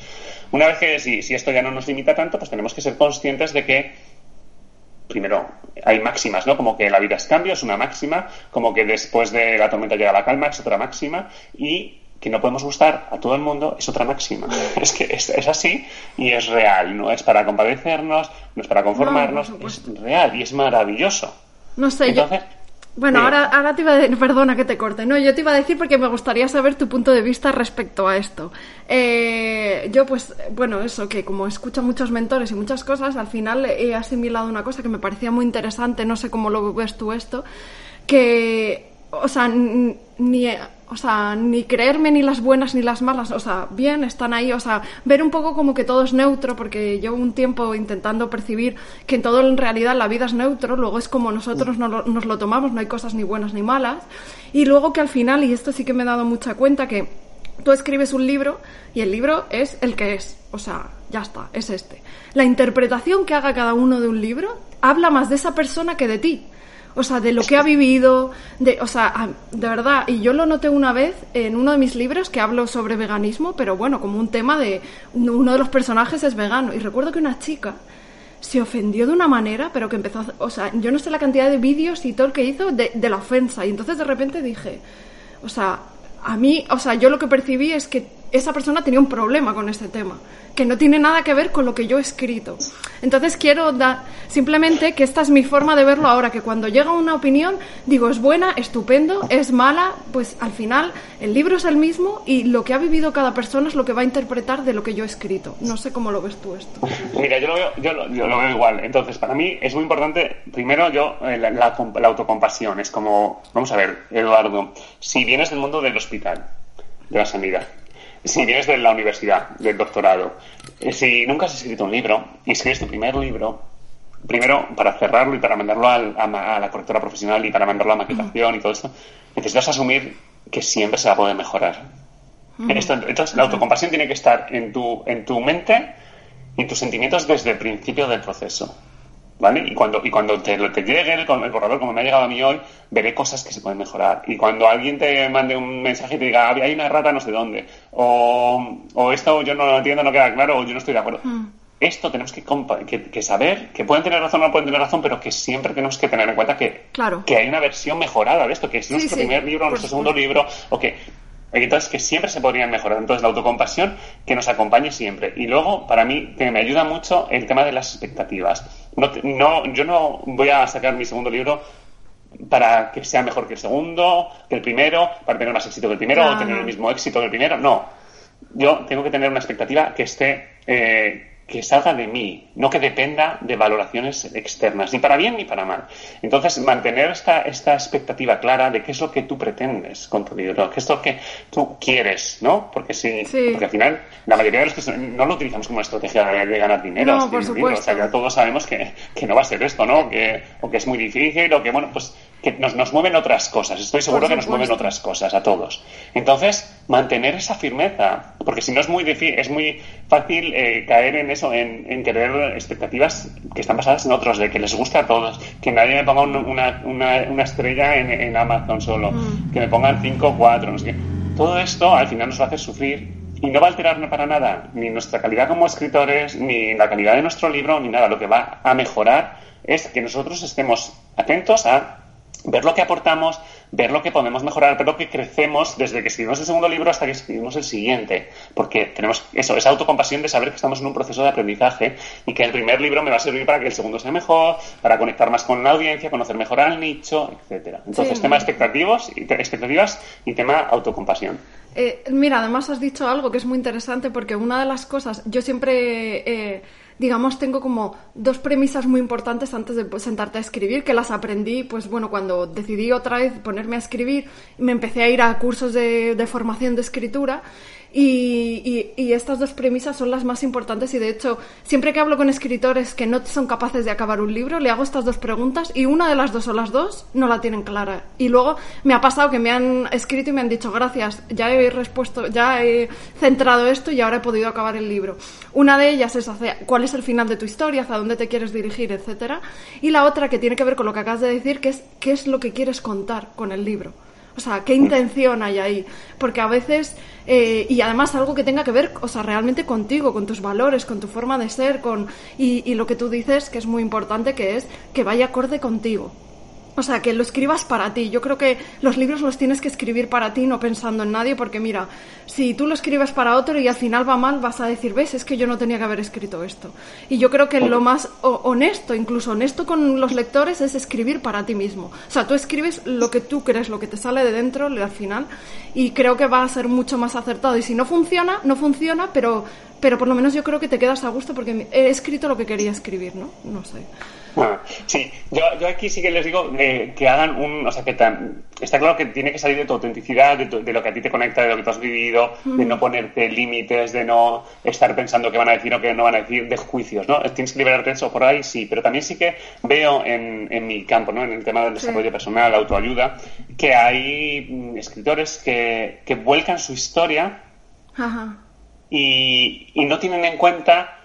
Una vez que si, si esto ya no nos limita tanto, pues tenemos que ser conscientes de que primero, hay máximas, ¿no? Como que la vida es cambio, es una máxima, como que después de la tormenta llega la calma, es otra máxima, y que no podemos gustar a todo el mundo es otra máxima. Es que es, así y es real, no es para compadecernos, no es para conformarnos, es real y es maravilloso. No sé, Entonces, Bueno, ahora, ahora te iba a decir, perdona que te corte, no, yo te iba a decir porque me gustaría saber tu punto de vista respecto a esto. Eh, yo pues, bueno, eso, que como escucho muchos mentores y muchas cosas, al final he asimilado una cosa que me parecía muy interesante, no sé cómo lo ves tú esto, que, o sea, ni o sea, ni creerme ni las buenas ni las malas, o sea, bien, están ahí, o sea, ver un poco como que todo es neutro, porque llevo un tiempo intentando percibir que en todo en realidad la vida es neutro, luego es como nosotros nos lo tomamos, no hay cosas ni buenas ni malas, y luego que al final, y esto sí que me he dado mucha cuenta, que tú escribes un libro y el libro es el que es, o sea, ya está, es este. La interpretación que haga cada uno de un libro habla más de esa persona que de ti o sea, de lo que ha vivido, de, o sea, de verdad, y yo lo noté una vez en uno de mis libros que hablo sobre veganismo, pero bueno, como un tema de uno de los personajes es vegano, y recuerdo que una chica se ofendió de una manera, pero que empezó, a, o sea, yo no sé la cantidad de vídeos y todo el que hizo de, de la ofensa, y entonces de repente dije, o sea, a mí, o sea, yo lo que percibí es que esa persona tenía un problema con este tema, que no tiene nada que ver con lo que yo he escrito. Entonces quiero dar simplemente que esta es mi forma de verlo ahora, que cuando llega una opinión digo es buena, estupendo, es mala, pues al final el libro es el mismo y lo que ha vivido cada persona es lo que va a interpretar de lo que yo he escrito. No sé cómo lo ves tú esto. Mira, yo lo veo, igual. Entonces, para mí es muy importante, primero yo, eh, la, la autocompasión. Es como, vamos a ver, Eduardo, si vienes del mundo del hospital, de la sanidad, si vienes de la universidad, del doctorado, eh, si nunca has escrito un libro y escribes tu primer libro, primero para cerrarlo y para mandarlo a, la correctora profesional y para mandarlo a maquetación y todo esto, necesitas asumir que siempre se va a poder mejorar. entonces, la autocompasión tiene que estar en tu, en tu mente y en tus sentimientos desde el principio del proceso. ¿Vale? Y cuando, y cuando te, te llegue el, el, borrador, como me ha llegado a mí hoy, veré cosas que se pueden mejorar. Y cuando alguien te mande un mensaje y te diga, hay una rata no sé dónde, o, o esto yo no lo entiendo, no queda claro, o yo no estoy de acuerdo. Hmm. Esto tenemos que, que, saber, que pueden tener razón o no pueden tener razón, pero que siempre tenemos que tener en cuenta que, que hay una versión mejorada de esto, que es nuestro primer libro, nuestro segundo libro, o que entonces, que siempre se podrían mejorar. Entonces, la autocompasión que nos acompañe siempre. Y luego, para mí, que me ayuda mucho el tema de las expectativas. No, no, yo no voy a sacar mi segundo libro para que sea mejor que el segundo, que el primero, para tener más éxito que el primero, o tener el mismo éxito que el primero. No. Yo tengo que tener una expectativa que esté eh, que salga de mí, no que dependa de valoraciones externas, ni para bien ni para mal. Entonces, mantener esta, esta expectativa clara de qué es lo que tú pretendes con tu libro, qué es lo que tú quieres, ¿no? Porque si, porque al final, la mayoría de los que no lo utilizamos como estrategia de, ganar dinero, no, por supuesto. o sea, ya todos sabemos que, que, no va a ser esto, ¿no? Que, o que es muy difícil, o que, bueno, pues que nos, nos mueven otras cosas. Estoy seguro que nos mueven otras cosas a todos. Entonces, mantener esa firmeza, porque si no es muy, es muy fácil eh, caer en eso, en, en, querer expectativas que están basadas en otros, de que les guste a todos, que nadie me ponga una, una, una, estrella en, en, Amazon solo, mm. que me pongan 5 o 4, no sé qué. Todo esto al final nos va a hacer sufrir y no va a alterar para nada ni nuestra calidad como escritores, ni la calidad de nuestro libro, ni nada. Lo que va a mejorar es que nosotros estemos atentos a ver lo que aportamos, ver lo que podemos mejorar, ver lo que crecemos desde que escribimos el segundo libro hasta que escribimos el siguiente. Porque tenemos eso, esa autocompasión de saber que estamos en un proceso de aprendizaje y que el primer libro me va a servir para que el segundo sea mejor, para conectar más con la audiencia, conocer mejor al nicho, etcétera. Entonces, tema expectativas y, expectativas y tema autocompasión. Eh, mira, además has dicho algo que es muy interesante porque una de las cosas, yo siempre... Eh, digamos, tengo como dos premisas muy importantes antes de sentarte a escribir, que las aprendí, pues bueno, cuando decidí otra vez ponerme a escribir, me empecé a ir a cursos de, de formación de escritura y, y, estas dos premisas son las más importantes y de hecho siempre que hablo con escritores que no son capaces de acabar un libro le hago estas dos preguntas y una de las dos o las dos no la tienen clara. Y luego me ha pasado que me han escrito y me han dicho gracias ya he respuesto ya he centrado esto y ahora he podido acabar el libro una de ellas es hacia, cuál es el final de tu historia hacia dónde te quieres dirigir etcétera. Y la otra que tiene que ver con lo que acabas de decir que es qué es lo que quieres contar con el libro O sea, ¿qué intención hay ahí? Porque a veces, eh, y además algo que tenga que ver, o sea, realmente contigo, con tus valores, con tu forma de ser, con y, y lo que tú dices, que es muy importante, que es que vaya acorde contigo. O sea, que lo escribas para ti. Yo creo que los libros los tienes que escribir para ti, no pensando en nadie, porque mira, si tú lo escribes para otro y al final va mal, vas a decir, ves, es que yo no tenía que haber escrito esto. Y yo creo que lo más honesto, incluso honesto con los lectores, es escribir para ti mismo. O sea, tú escribes lo que tú crees, lo que te sale de dentro al final, y creo que va a ser mucho más acertado. Y si no funciona, no funciona, pero, pero por lo menos yo creo que te quedas a gusto porque he escrito lo que quería escribir, ¿no? No sé. Ah, sí, yo, yo, aquí sí que les digo eh, que hagan un. O sea, que tan, está claro que tiene que salir de tu autenticidad, de, lo que a ti te conecta, de lo que tú has vivido, de no ponerte límites, de no estar pensando qué van a decir o qué no van a decir, de juicios, ¿no? Tienes que liberarte de eso por ahí, sí, pero también sí que veo en, en mi campo, ¿no? En el tema del desarrollo personal, la autoayuda, que hay mm, escritores que, que vuelcan su historia Y, y no tienen en cuenta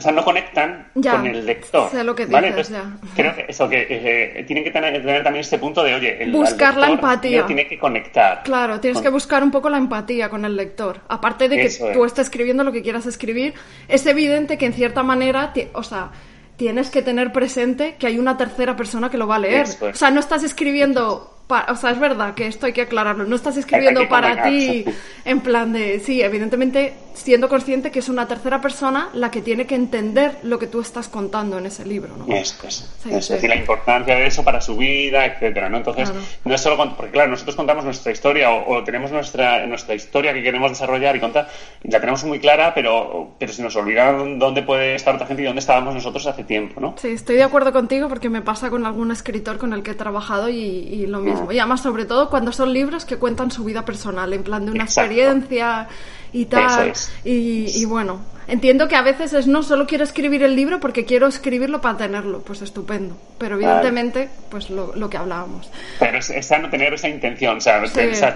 o sea, no conectan con el lector. Sé lo que ¿vale? dices, ya. Creo que eso, que eh, tienen que tener, también este punto de, oye, el, buscar la empatía. Tiene que conectar. Claro, tienes que buscar un poco la empatía con el lector. Aparte de que tú estés escribiendo lo que quieras escribir, es evidente que en cierta manera, o sea, tienes que tener presente que hay una tercera persona que lo va a leer. O sea, no estás escribiendo o sea, es verdad que esto hay que aclararlo. No estás escribiendo para ti en plan de, sí, evidentemente siendo consciente que es una tercera persona la que tiene que entender lo que tú estás contando en ese libro, ¿no? Eso es. es decir, la importancia de eso para su vida, etcétera, ¿no? Entonces, no es solo porque claro, nosotros contamos nuestra historia o, tenemos nuestra nuestra historia que queremos desarrollar y contar, y la tenemos muy clara, pero pero se nos olvida dónde puede estar otra gente y dónde estábamos nosotros hace tiempo, ¿no? Sí, estoy de acuerdo contigo porque me pasa con algún escritor con el que he trabajado y, y lo mismo. Y además, sobre todo cuando son libros que cuentan su vida personal, en plan de una experiencia y tal. y, bueno, entiendo que a veces es no, solo quiero escribir el libro porque quiero escribirlo para tenerlo, pues estupendo. Pero evidentemente, pues lo, que hablábamos. Pero es, es sano tener esa intención, o sea,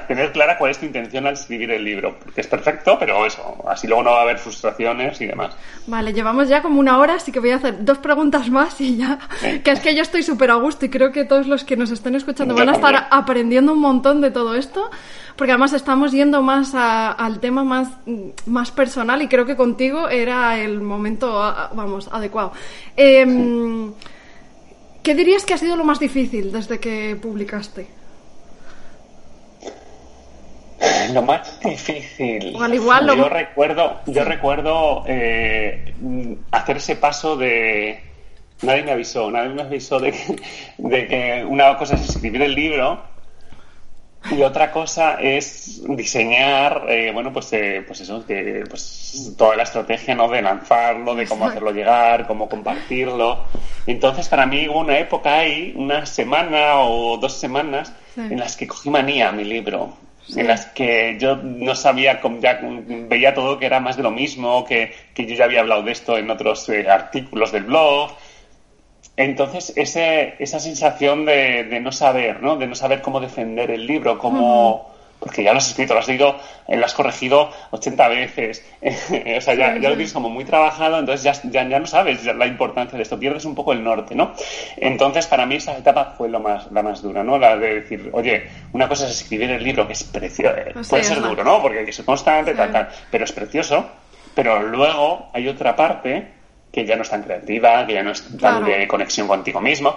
tener clara cuál es tu intención al escribir el libro, porque es perfecto, pero eso, así luego no va a haber frustraciones y demás. Vale, llevamos ya como una hora, así que voy a hacer dos preguntas más y ya, que es que yo estoy súper a gusto y creo que todos los que nos estén escuchando van a estar aprendiendo un montón de todo esto porque además estamos yendo más al tema más, más personal y creo que contigo era el momento, vamos, adecuado. Em, ¿Qué dirías que ha sido lo más difícil desde que publicaste? Lo más difícil. al igual Yo recuerdo, yo recuerdo eh, hacer ese paso de nadie me avisó, nadie me avisó de de que una cosa es escribir el libro y otra cosa es diseñar, eh, bueno, pues, eh, pues eso, que, pues toda la estrategia, ¿no? De lanzarlo, de cómo hacerlo llegar, cómo compartirlo. Entonces, para mí hubo una época ahí, una semana o dos semanas, en las que cogí manía a mi libro. En las que yo no sabía, ya veía todo que era más de lo mismo, que, que yo ya había hablado de esto en otros eh, artículos del blog, entonces, ese, esa sensación de, no saber, ¿no? De no saber cómo defender el libro, cómo... Porque ya lo has escrito, lo has leído, eh, lo has corregido 80 veces. o sea, ya, ya, lo tienes como muy trabajado, entonces ya, ya, ya no sabes la importancia de esto, pierdes un poco el norte, ¿no? Entonces, para mí esa etapa fue lo más, la más dura, ¿no? La de decir, oye, una cosa es escribir el libro, que es precioso, eh, puede ser duro, ¿no? Porque hay que ser constante, tal, tal, pero es precioso. Pero luego hay otra parte que ya no es tan creativa, que ya no es tan de conexión contigo mismo,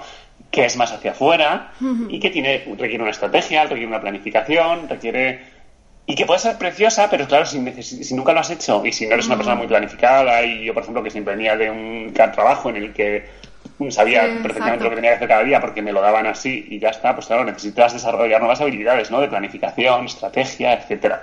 que es más hacia afuera y que tiene, requiere una estrategia, requiere una planificación, requiere... Y que puede ser preciosa, pero claro, si, si nunca lo has hecho y si no eres una persona muy planificada y yo, por ejemplo, que siempre venía de un trabajo en el que sabía perfectamente lo que tenía que hacer cada día porque me lo daban así y ya está, pues claro, necesitas desarrollar nuevas habilidades, ¿no? De planificación, estrategia, etcétera.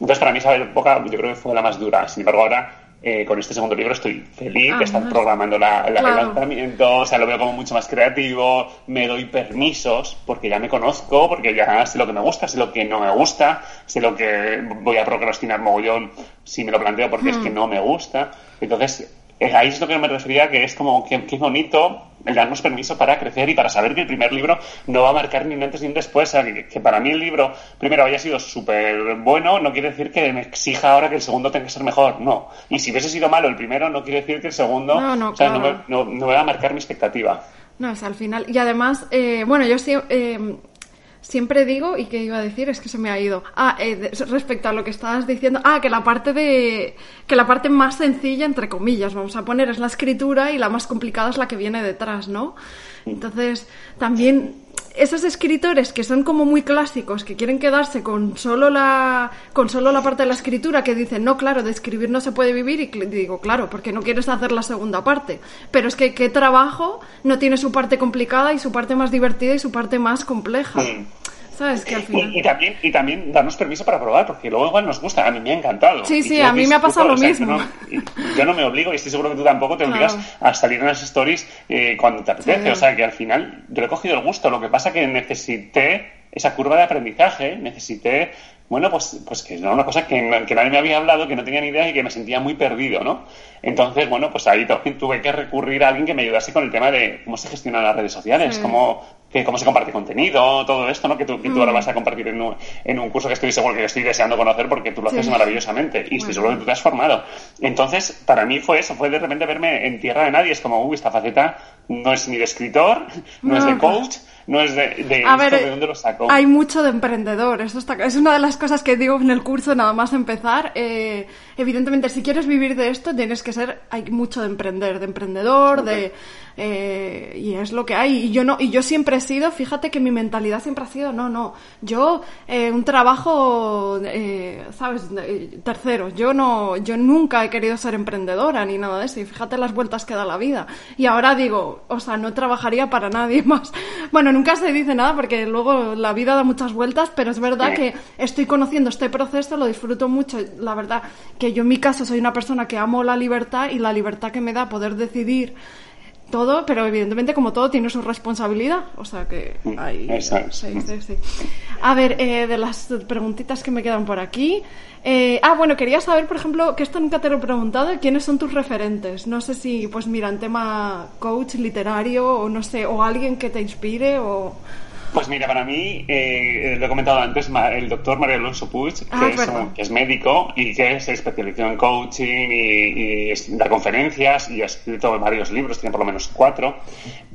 Entonces, para mí esa época yo creo que fue la más dura. Sin embargo, ahora eh, con este segundo libro estoy feliz, que están programando la, el lanzamiento, o sea, lo veo como mucho más creativo, me doy permisos, porque ya me conozco, porque ya sé lo que me gusta, sé lo que no me gusta, sé lo que voy a procrastinar mogollón si me lo planteo porque es que hmm. no me gusta. Entonces, ahí es lo que me refería, que es como que, bonito el darnos permiso para crecer y para saber que el primer libro no va a marcar ni un antes ni un después. que, para mí el libro, primero, haya sido súper bueno, no quiere decir que me exija ahora que el segundo tenga que ser mejor. No. Y si hubiese sido malo el primero, no quiere decir que el segundo no, no, no, me, va a marcar mi expectativa. No, es al final. Y además, eh, bueno, yo sí. Eh, siempre digo, y que iba a decir, es que se me ha ido. Ah, eh, respecto a lo que estabas diciendo, ah, que la parte de, que la parte más sencilla, entre comillas, vamos a poner, es la escritura y la más complicada es la que viene detrás, ¿no? Entonces, también esos escritores que son como muy clásicos, que quieren quedarse con solo la con solo la parte de la escritura, que dicen, no, claro, de escribir no se puede vivir, y digo, claro, porque no quieres hacer la segunda parte. Pero es que qué trabajo no tiene su parte complicada y su parte más divertida y su parte más compleja. Mm. ¿Sabes? Que al final... y, también, y también darnos permiso para probar, porque luego igual nos gusta. A mí me ha encantado. Sí, sí, a mí me ha pasado lo mismo. yo no me obligo y estoy seguro que tú tampoco te obligas a salir en las stories eh, cuando te apetece. O sea, que al final yo le he cogido el gusto. Lo que pasa que necesité esa curva de aprendizaje, necesité bueno, pues, pues que era una cosa que, nadie me había hablado, que no tenía ni idea y que me sentía muy perdido, ¿no? Entonces, bueno, pues ahí tuve que recurrir a alguien que me ayudase con el tema de cómo se gestionan las redes sociales, cómo, que, cómo se comparte contenido, todo esto, ¿no? Que tú, que tú ahora mm. vas a compartir en un, en un curso que estoy seguro que estoy deseando conocer porque tú lo haces maravillosamente y estoy seguro que tú te has formado. Entonces, para mí fue eso, fue de repente verme en tierra de nadie. Es como, uy, esta faceta no es ni de escritor, no, es de coach no es de, de, de dónde lo saco. Hay mucho de emprendedor, eso está, es una de las cosas que digo en el curso nada más empezar. Eh, evidentemente, si quieres vivir de esto, tienes que ser, hay mucho de emprender, de emprendedor, de eh, y es lo que hay. Y yo no, y yo siempre he sido, fíjate que mi mentalidad siempre ha sido, no, no, yo eh, un trabajo, eh, sabes, tercero. Yo no, yo nunca he querido ser emprendedora ni nada de eso. Y fíjate las vueltas que da la vida. Y ahora digo, o sea, no trabajaría para nadie más. Bueno, nunca se dice nada porque luego la vida da muchas vueltas, pero es verdad que estoy conociendo este proceso, lo disfruto mucho. La verdad que yo en mi caso soy una persona que amo la libertad y la libertad que me da poder decidir todo, pero evidentemente como todo tiene su responsabilidad, o sea que hay... Sí, sí, sí. A ver, eh, de las preguntitas que me quedan por aquí. Eh, ah, bueno, quería saber, por ejemplo, que esto nunca te lo he preguntado, ¿quiénes son tus referentes? No sé si, pues mira, en tema coach literario o no sé, o alguien que te inspire o... Pues mira, para mí, eh, lo he comentado antes, el doctor Mario Alonso Puig, ah, que, es, médico y que se especializó en coaching y, da conferencias y ha escrito varios libros, tiene por lo menos cuatro,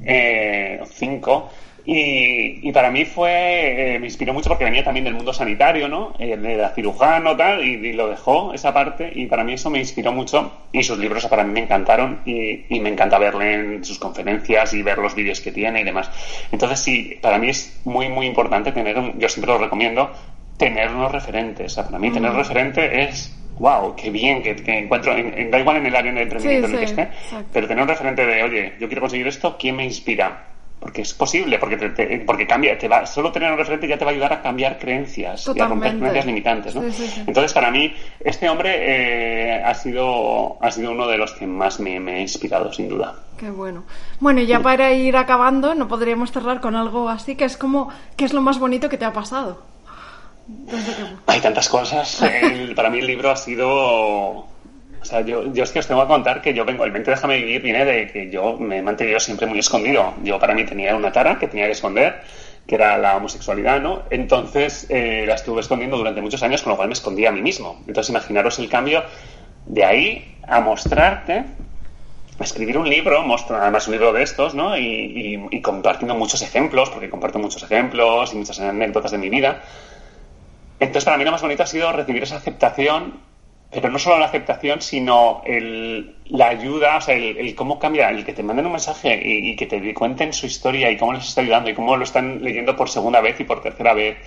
eh, cinco. Y, para mí fue, eh, me inspiró mucho porque venía también del mundo sanitario, ¿no? Eh, era cirujano, tal, y, lo dejó esa parte, y para mí eso me inspiró mucho, y sus libros para mí me encantaron, y, me encanta verle en sus conferencias y ver los vídeos que tiene y demás. Entonces, sí, para mí es muy, muy importante tener, un, yo siempre lo recomiendo, tener unos referentes. O sea, para mí tener un mm. referente es wow, qué bien que, encuentro, da igual en el área de emprendimiento en el que esté, pero tener un referente de, oye, yo quiero conseguir esto, ¿quién me inspira? Porque es posible, porque porque cambia, te va, solo tener un referente ya te va a ayudar a cambiar creencias y a romper creencias limitantes, ¿no? Entonces, para mí, este hombre eh, ha sido ha sido uno de los que más me, ha inspirado, sin duda. Qué bueno. Bueno, y ya para ir acabando, no podríamos cerrar con algo así, que es como, ¿qué es lo más bonito que te ha pasado? Hay tantas cosas. para mí el libro ha sido o sea, yo, yo es que os tengo que contar que yo vengo, el mente déjame vivir viene de que yo me he mantenido siempre muy escondido. Yo para mí tenía una tara que tenía que esconder, que era la homosexualidad, ¿no? Entonces eh, la estuve escondiendo durante muchos años, con lo cual me escondía a mí mismo. Entonces imaginaros el cambio de ahí a mostrarte, a escribir un libro, mostrar además un libro de estos, ¿no? Y, y compartiendo muchos ejemplos, porque comparto muchos ejemplos y muchas anécdotas de mi vida. Entonces, para mí lo más bonito ha sido recibir esa aceptación pero no solo la aceptación, sino el, la ayuda, o sea, el, cómo cambia, el que te manden un mensaje y, que te cuenten su historia y cómo les está ayudando y cómo lo están leyendo por segunda vez y por tercera vez.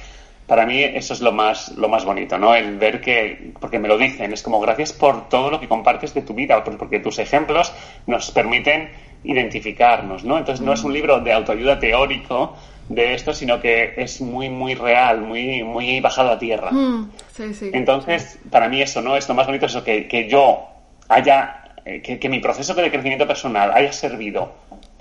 Para mí eso es lo más, lo más bonito, ¿no? El ver que, porque me lo dicen, es como gracias por todo lo que compartes de tu vida, porque tus ejemplos nos permiten identificarnos, ¿no? Entonces no es un libro de autoayuda teórico, de esto, sino que es muy, muy real, muy, muy bajado a tierra. Mm, Entonces, para mí eso, ¿no? Es lo más bonito, eso, que, que yo haya, eh, que, que mi proceso de crecimiento personal haya servido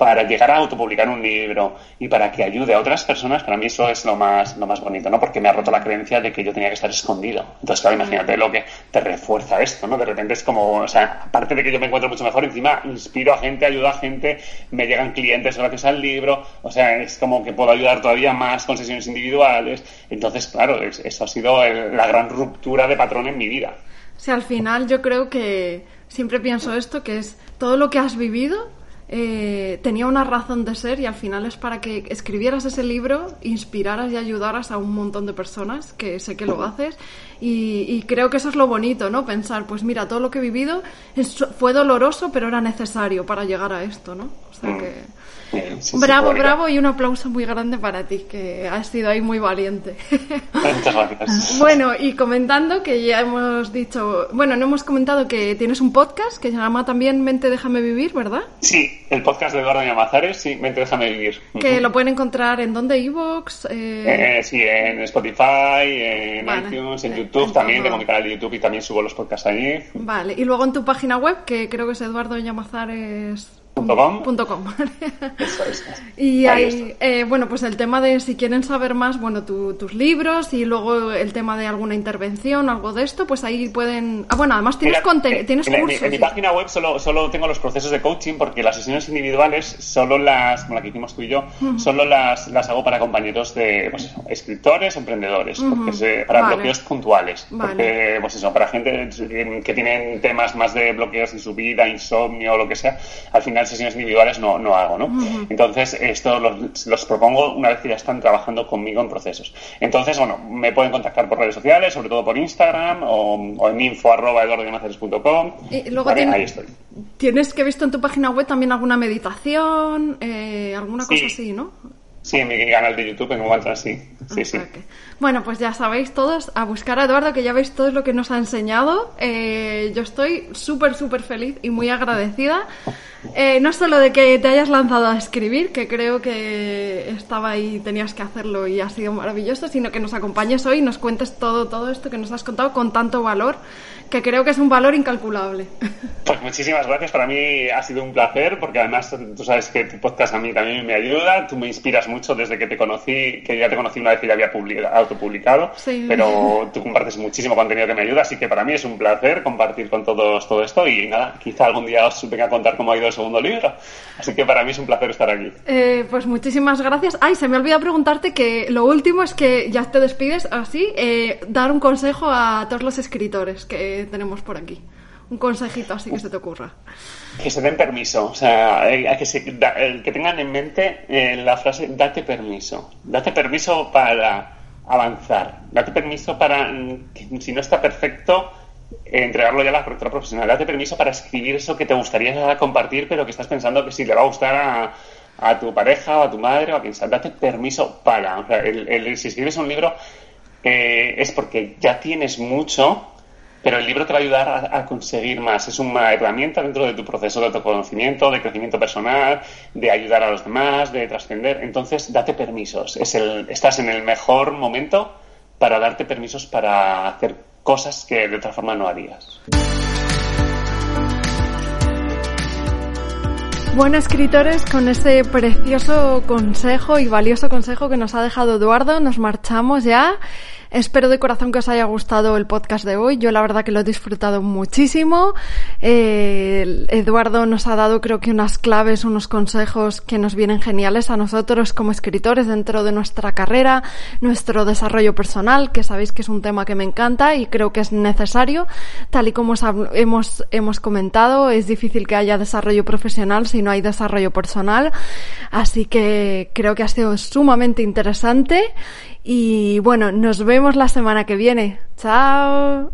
para llegar a autopublicar un libro y para que ayude a otras personas, para mí eso es lo más, lo más bonito, ¿no? Porque me ha roto la creencia de que yo tenía que estar escondido. Entonces, claro, imagínate lo que te refuerza esto, ¿no? De repente es como, o sea, aparte de que yo me encuentro mucho mejor, encima inspiro a gente, ayudo a gente, me llegan clientes gracias al libro, o sea, es como que puedo ayudar todavía más con sesiones individuales. Entonces, claro, eso ha sido la gran ruptura de patrón en mi vida. O sea, al final yo creo que siempre pienso esto, que es todo lo que has vivido eh, tenía una razón de ser y al final es para que escribieras ese libro, inspiraras y ayudaras a un montón de personas, que sé que lo haces, y, creo que eso es lo bonito, ¿no? Pensar, pues mira, todo lo que he vivido fue doloroso, pero era necesario para llegar a esto, ¿no? O sea mm. bravo, bravo y un aplauso muy grande para ti, que has sido ahí muy valiente. Muchas gracias. bueno, y comentando que ya hemos dicho, bueno, no hemos comentado que tienes un podcast que se llama también Mente Déjame Vivir, ¿verdad? Sí, el podcast de Eduardo Llamazares, sí, Mente Déjame Vivir. Que lo pueden encontrar en donde, Evox. Eh... Eh, sí, en Spotify, en iTunes, en YouTube, también tengo mi canal de YouTube y también subo los podcasts ahí. Vale, y luego en tu página web, que creo que es Eduardo Llamazares Com. y hay, eh, bueno, pues el tema de si quieren saber más, bueno, tus libros y luego el tema de alguna intervención, algo de esto, pues ahí pueden. Ah, bueno, además tienes, contenido, tienes cursos. En, mi página web solo, solo tengo los procesos de coaching porque las sesiones individuales, solo las, como la que hicimos tú y yo, solo las, las hago para compañeros de pues escritores, emprendedores, porque para bloqueos puntuales. Porque, pues eso, para gente que tienen temas más de bloqueos en su vida, insomnio o lo que sea, al final sesiones individuales no, no hago, ¿no? Entonces, esto los, los, propongo una vez que ya están trabajando conmigo en procesos. Entonces, bueno, me pueden contactar por redes sociales, sobre todo por Instagram o, en info arroba Y luego ahí estoy. Tienes que visto en tu página web también alguna meditación, eh, alguna cosa así, ¿no? Sí, en mi canal de YouTube me encuentro así. Sí, sí. Bueno, pues ya sabéis todos a buscar a Eduardo, que ya veis todo lo que nos ha enseñado. Eh, yo estoy súper, súper feliz y muy agradecida. Eh, no solo de que te hayas lanzado a escribir, que creo que estaba ahí, tenías que hacerlo y ha sido maravilloso, sino que nos acompañes hoy y nos cuentes todo, todo esto que nos has contado con tanto valor que creo que es un valor incalculable. Pues muchísimas gracias, para mí ha sido un placer, porque además tú sabes que tu podcast a mí también me ayuda, tú me inspiras mucho desde que te conocí, que ya te conocí una vez que ya había autopublicado, pero tú compartes muchísimo contenido que me ayuda, así que para mí es un placer compartir con todos todo esto y nada, quizá algún día os venga a contar cómo ha ido el segundo libro, así que para mí es un placer estar aquí. Eh, pues muchísimas gracias. Ay, se me olvidó preguntarte que lo último es que ya te despides así, eh, dar un consejo a todos los escritores que tenemos por aquí? Un consejito así que se te ocurra. Que se den permiso, o sea, que, que tengan en mente eh, la frase date permiso. Date permiso para avanzar. Date permiso para, mm, si no está perfecto, entregarlo ya a la correctora profesional. Date permiso para escribir eso que te gustaría compartir, pero que estás pensando que si le va a gustar a, a tu pareja o a tu madre o a quien sea. Date permiso para. O sea, el, si escribes un libro eh, es porque ya tienes mucho pero el libro te va a ayudar a, conseguir más. Es una herramienta dentro de tu proceso de autoconocimiento, de crecimiento personal, de ayudar a los demás, de trascender. Entonces, date permisos. Estás en el mejor momento para darte permisos para hacer cosas que de otra forma no harías. Bueno, escritores, con ese precioso consejo y valioso consejo que nos ha dejado Eduardo, nos marchamos ya. Espero de corazón que os haya gustado el podcast de hoy. Yo la verdad que lo he disfrutado muchísimo. Eh, Eduardo nos ha dado creo que unas claves, unos consejos que nos vienen geniales a nosotros como escritores dentro de nuestra carrera, nuestro desarrollo personal, que sabéis que es un tema que me encanta y creo que es necesario. Tal y como hemos, hemos comentado, es difícil que haya desarrollo profesional si no hay desarrollo personal. Así que creo que ha sido sumamente interesante y bueno, nos vemos la semana que viene. Chao.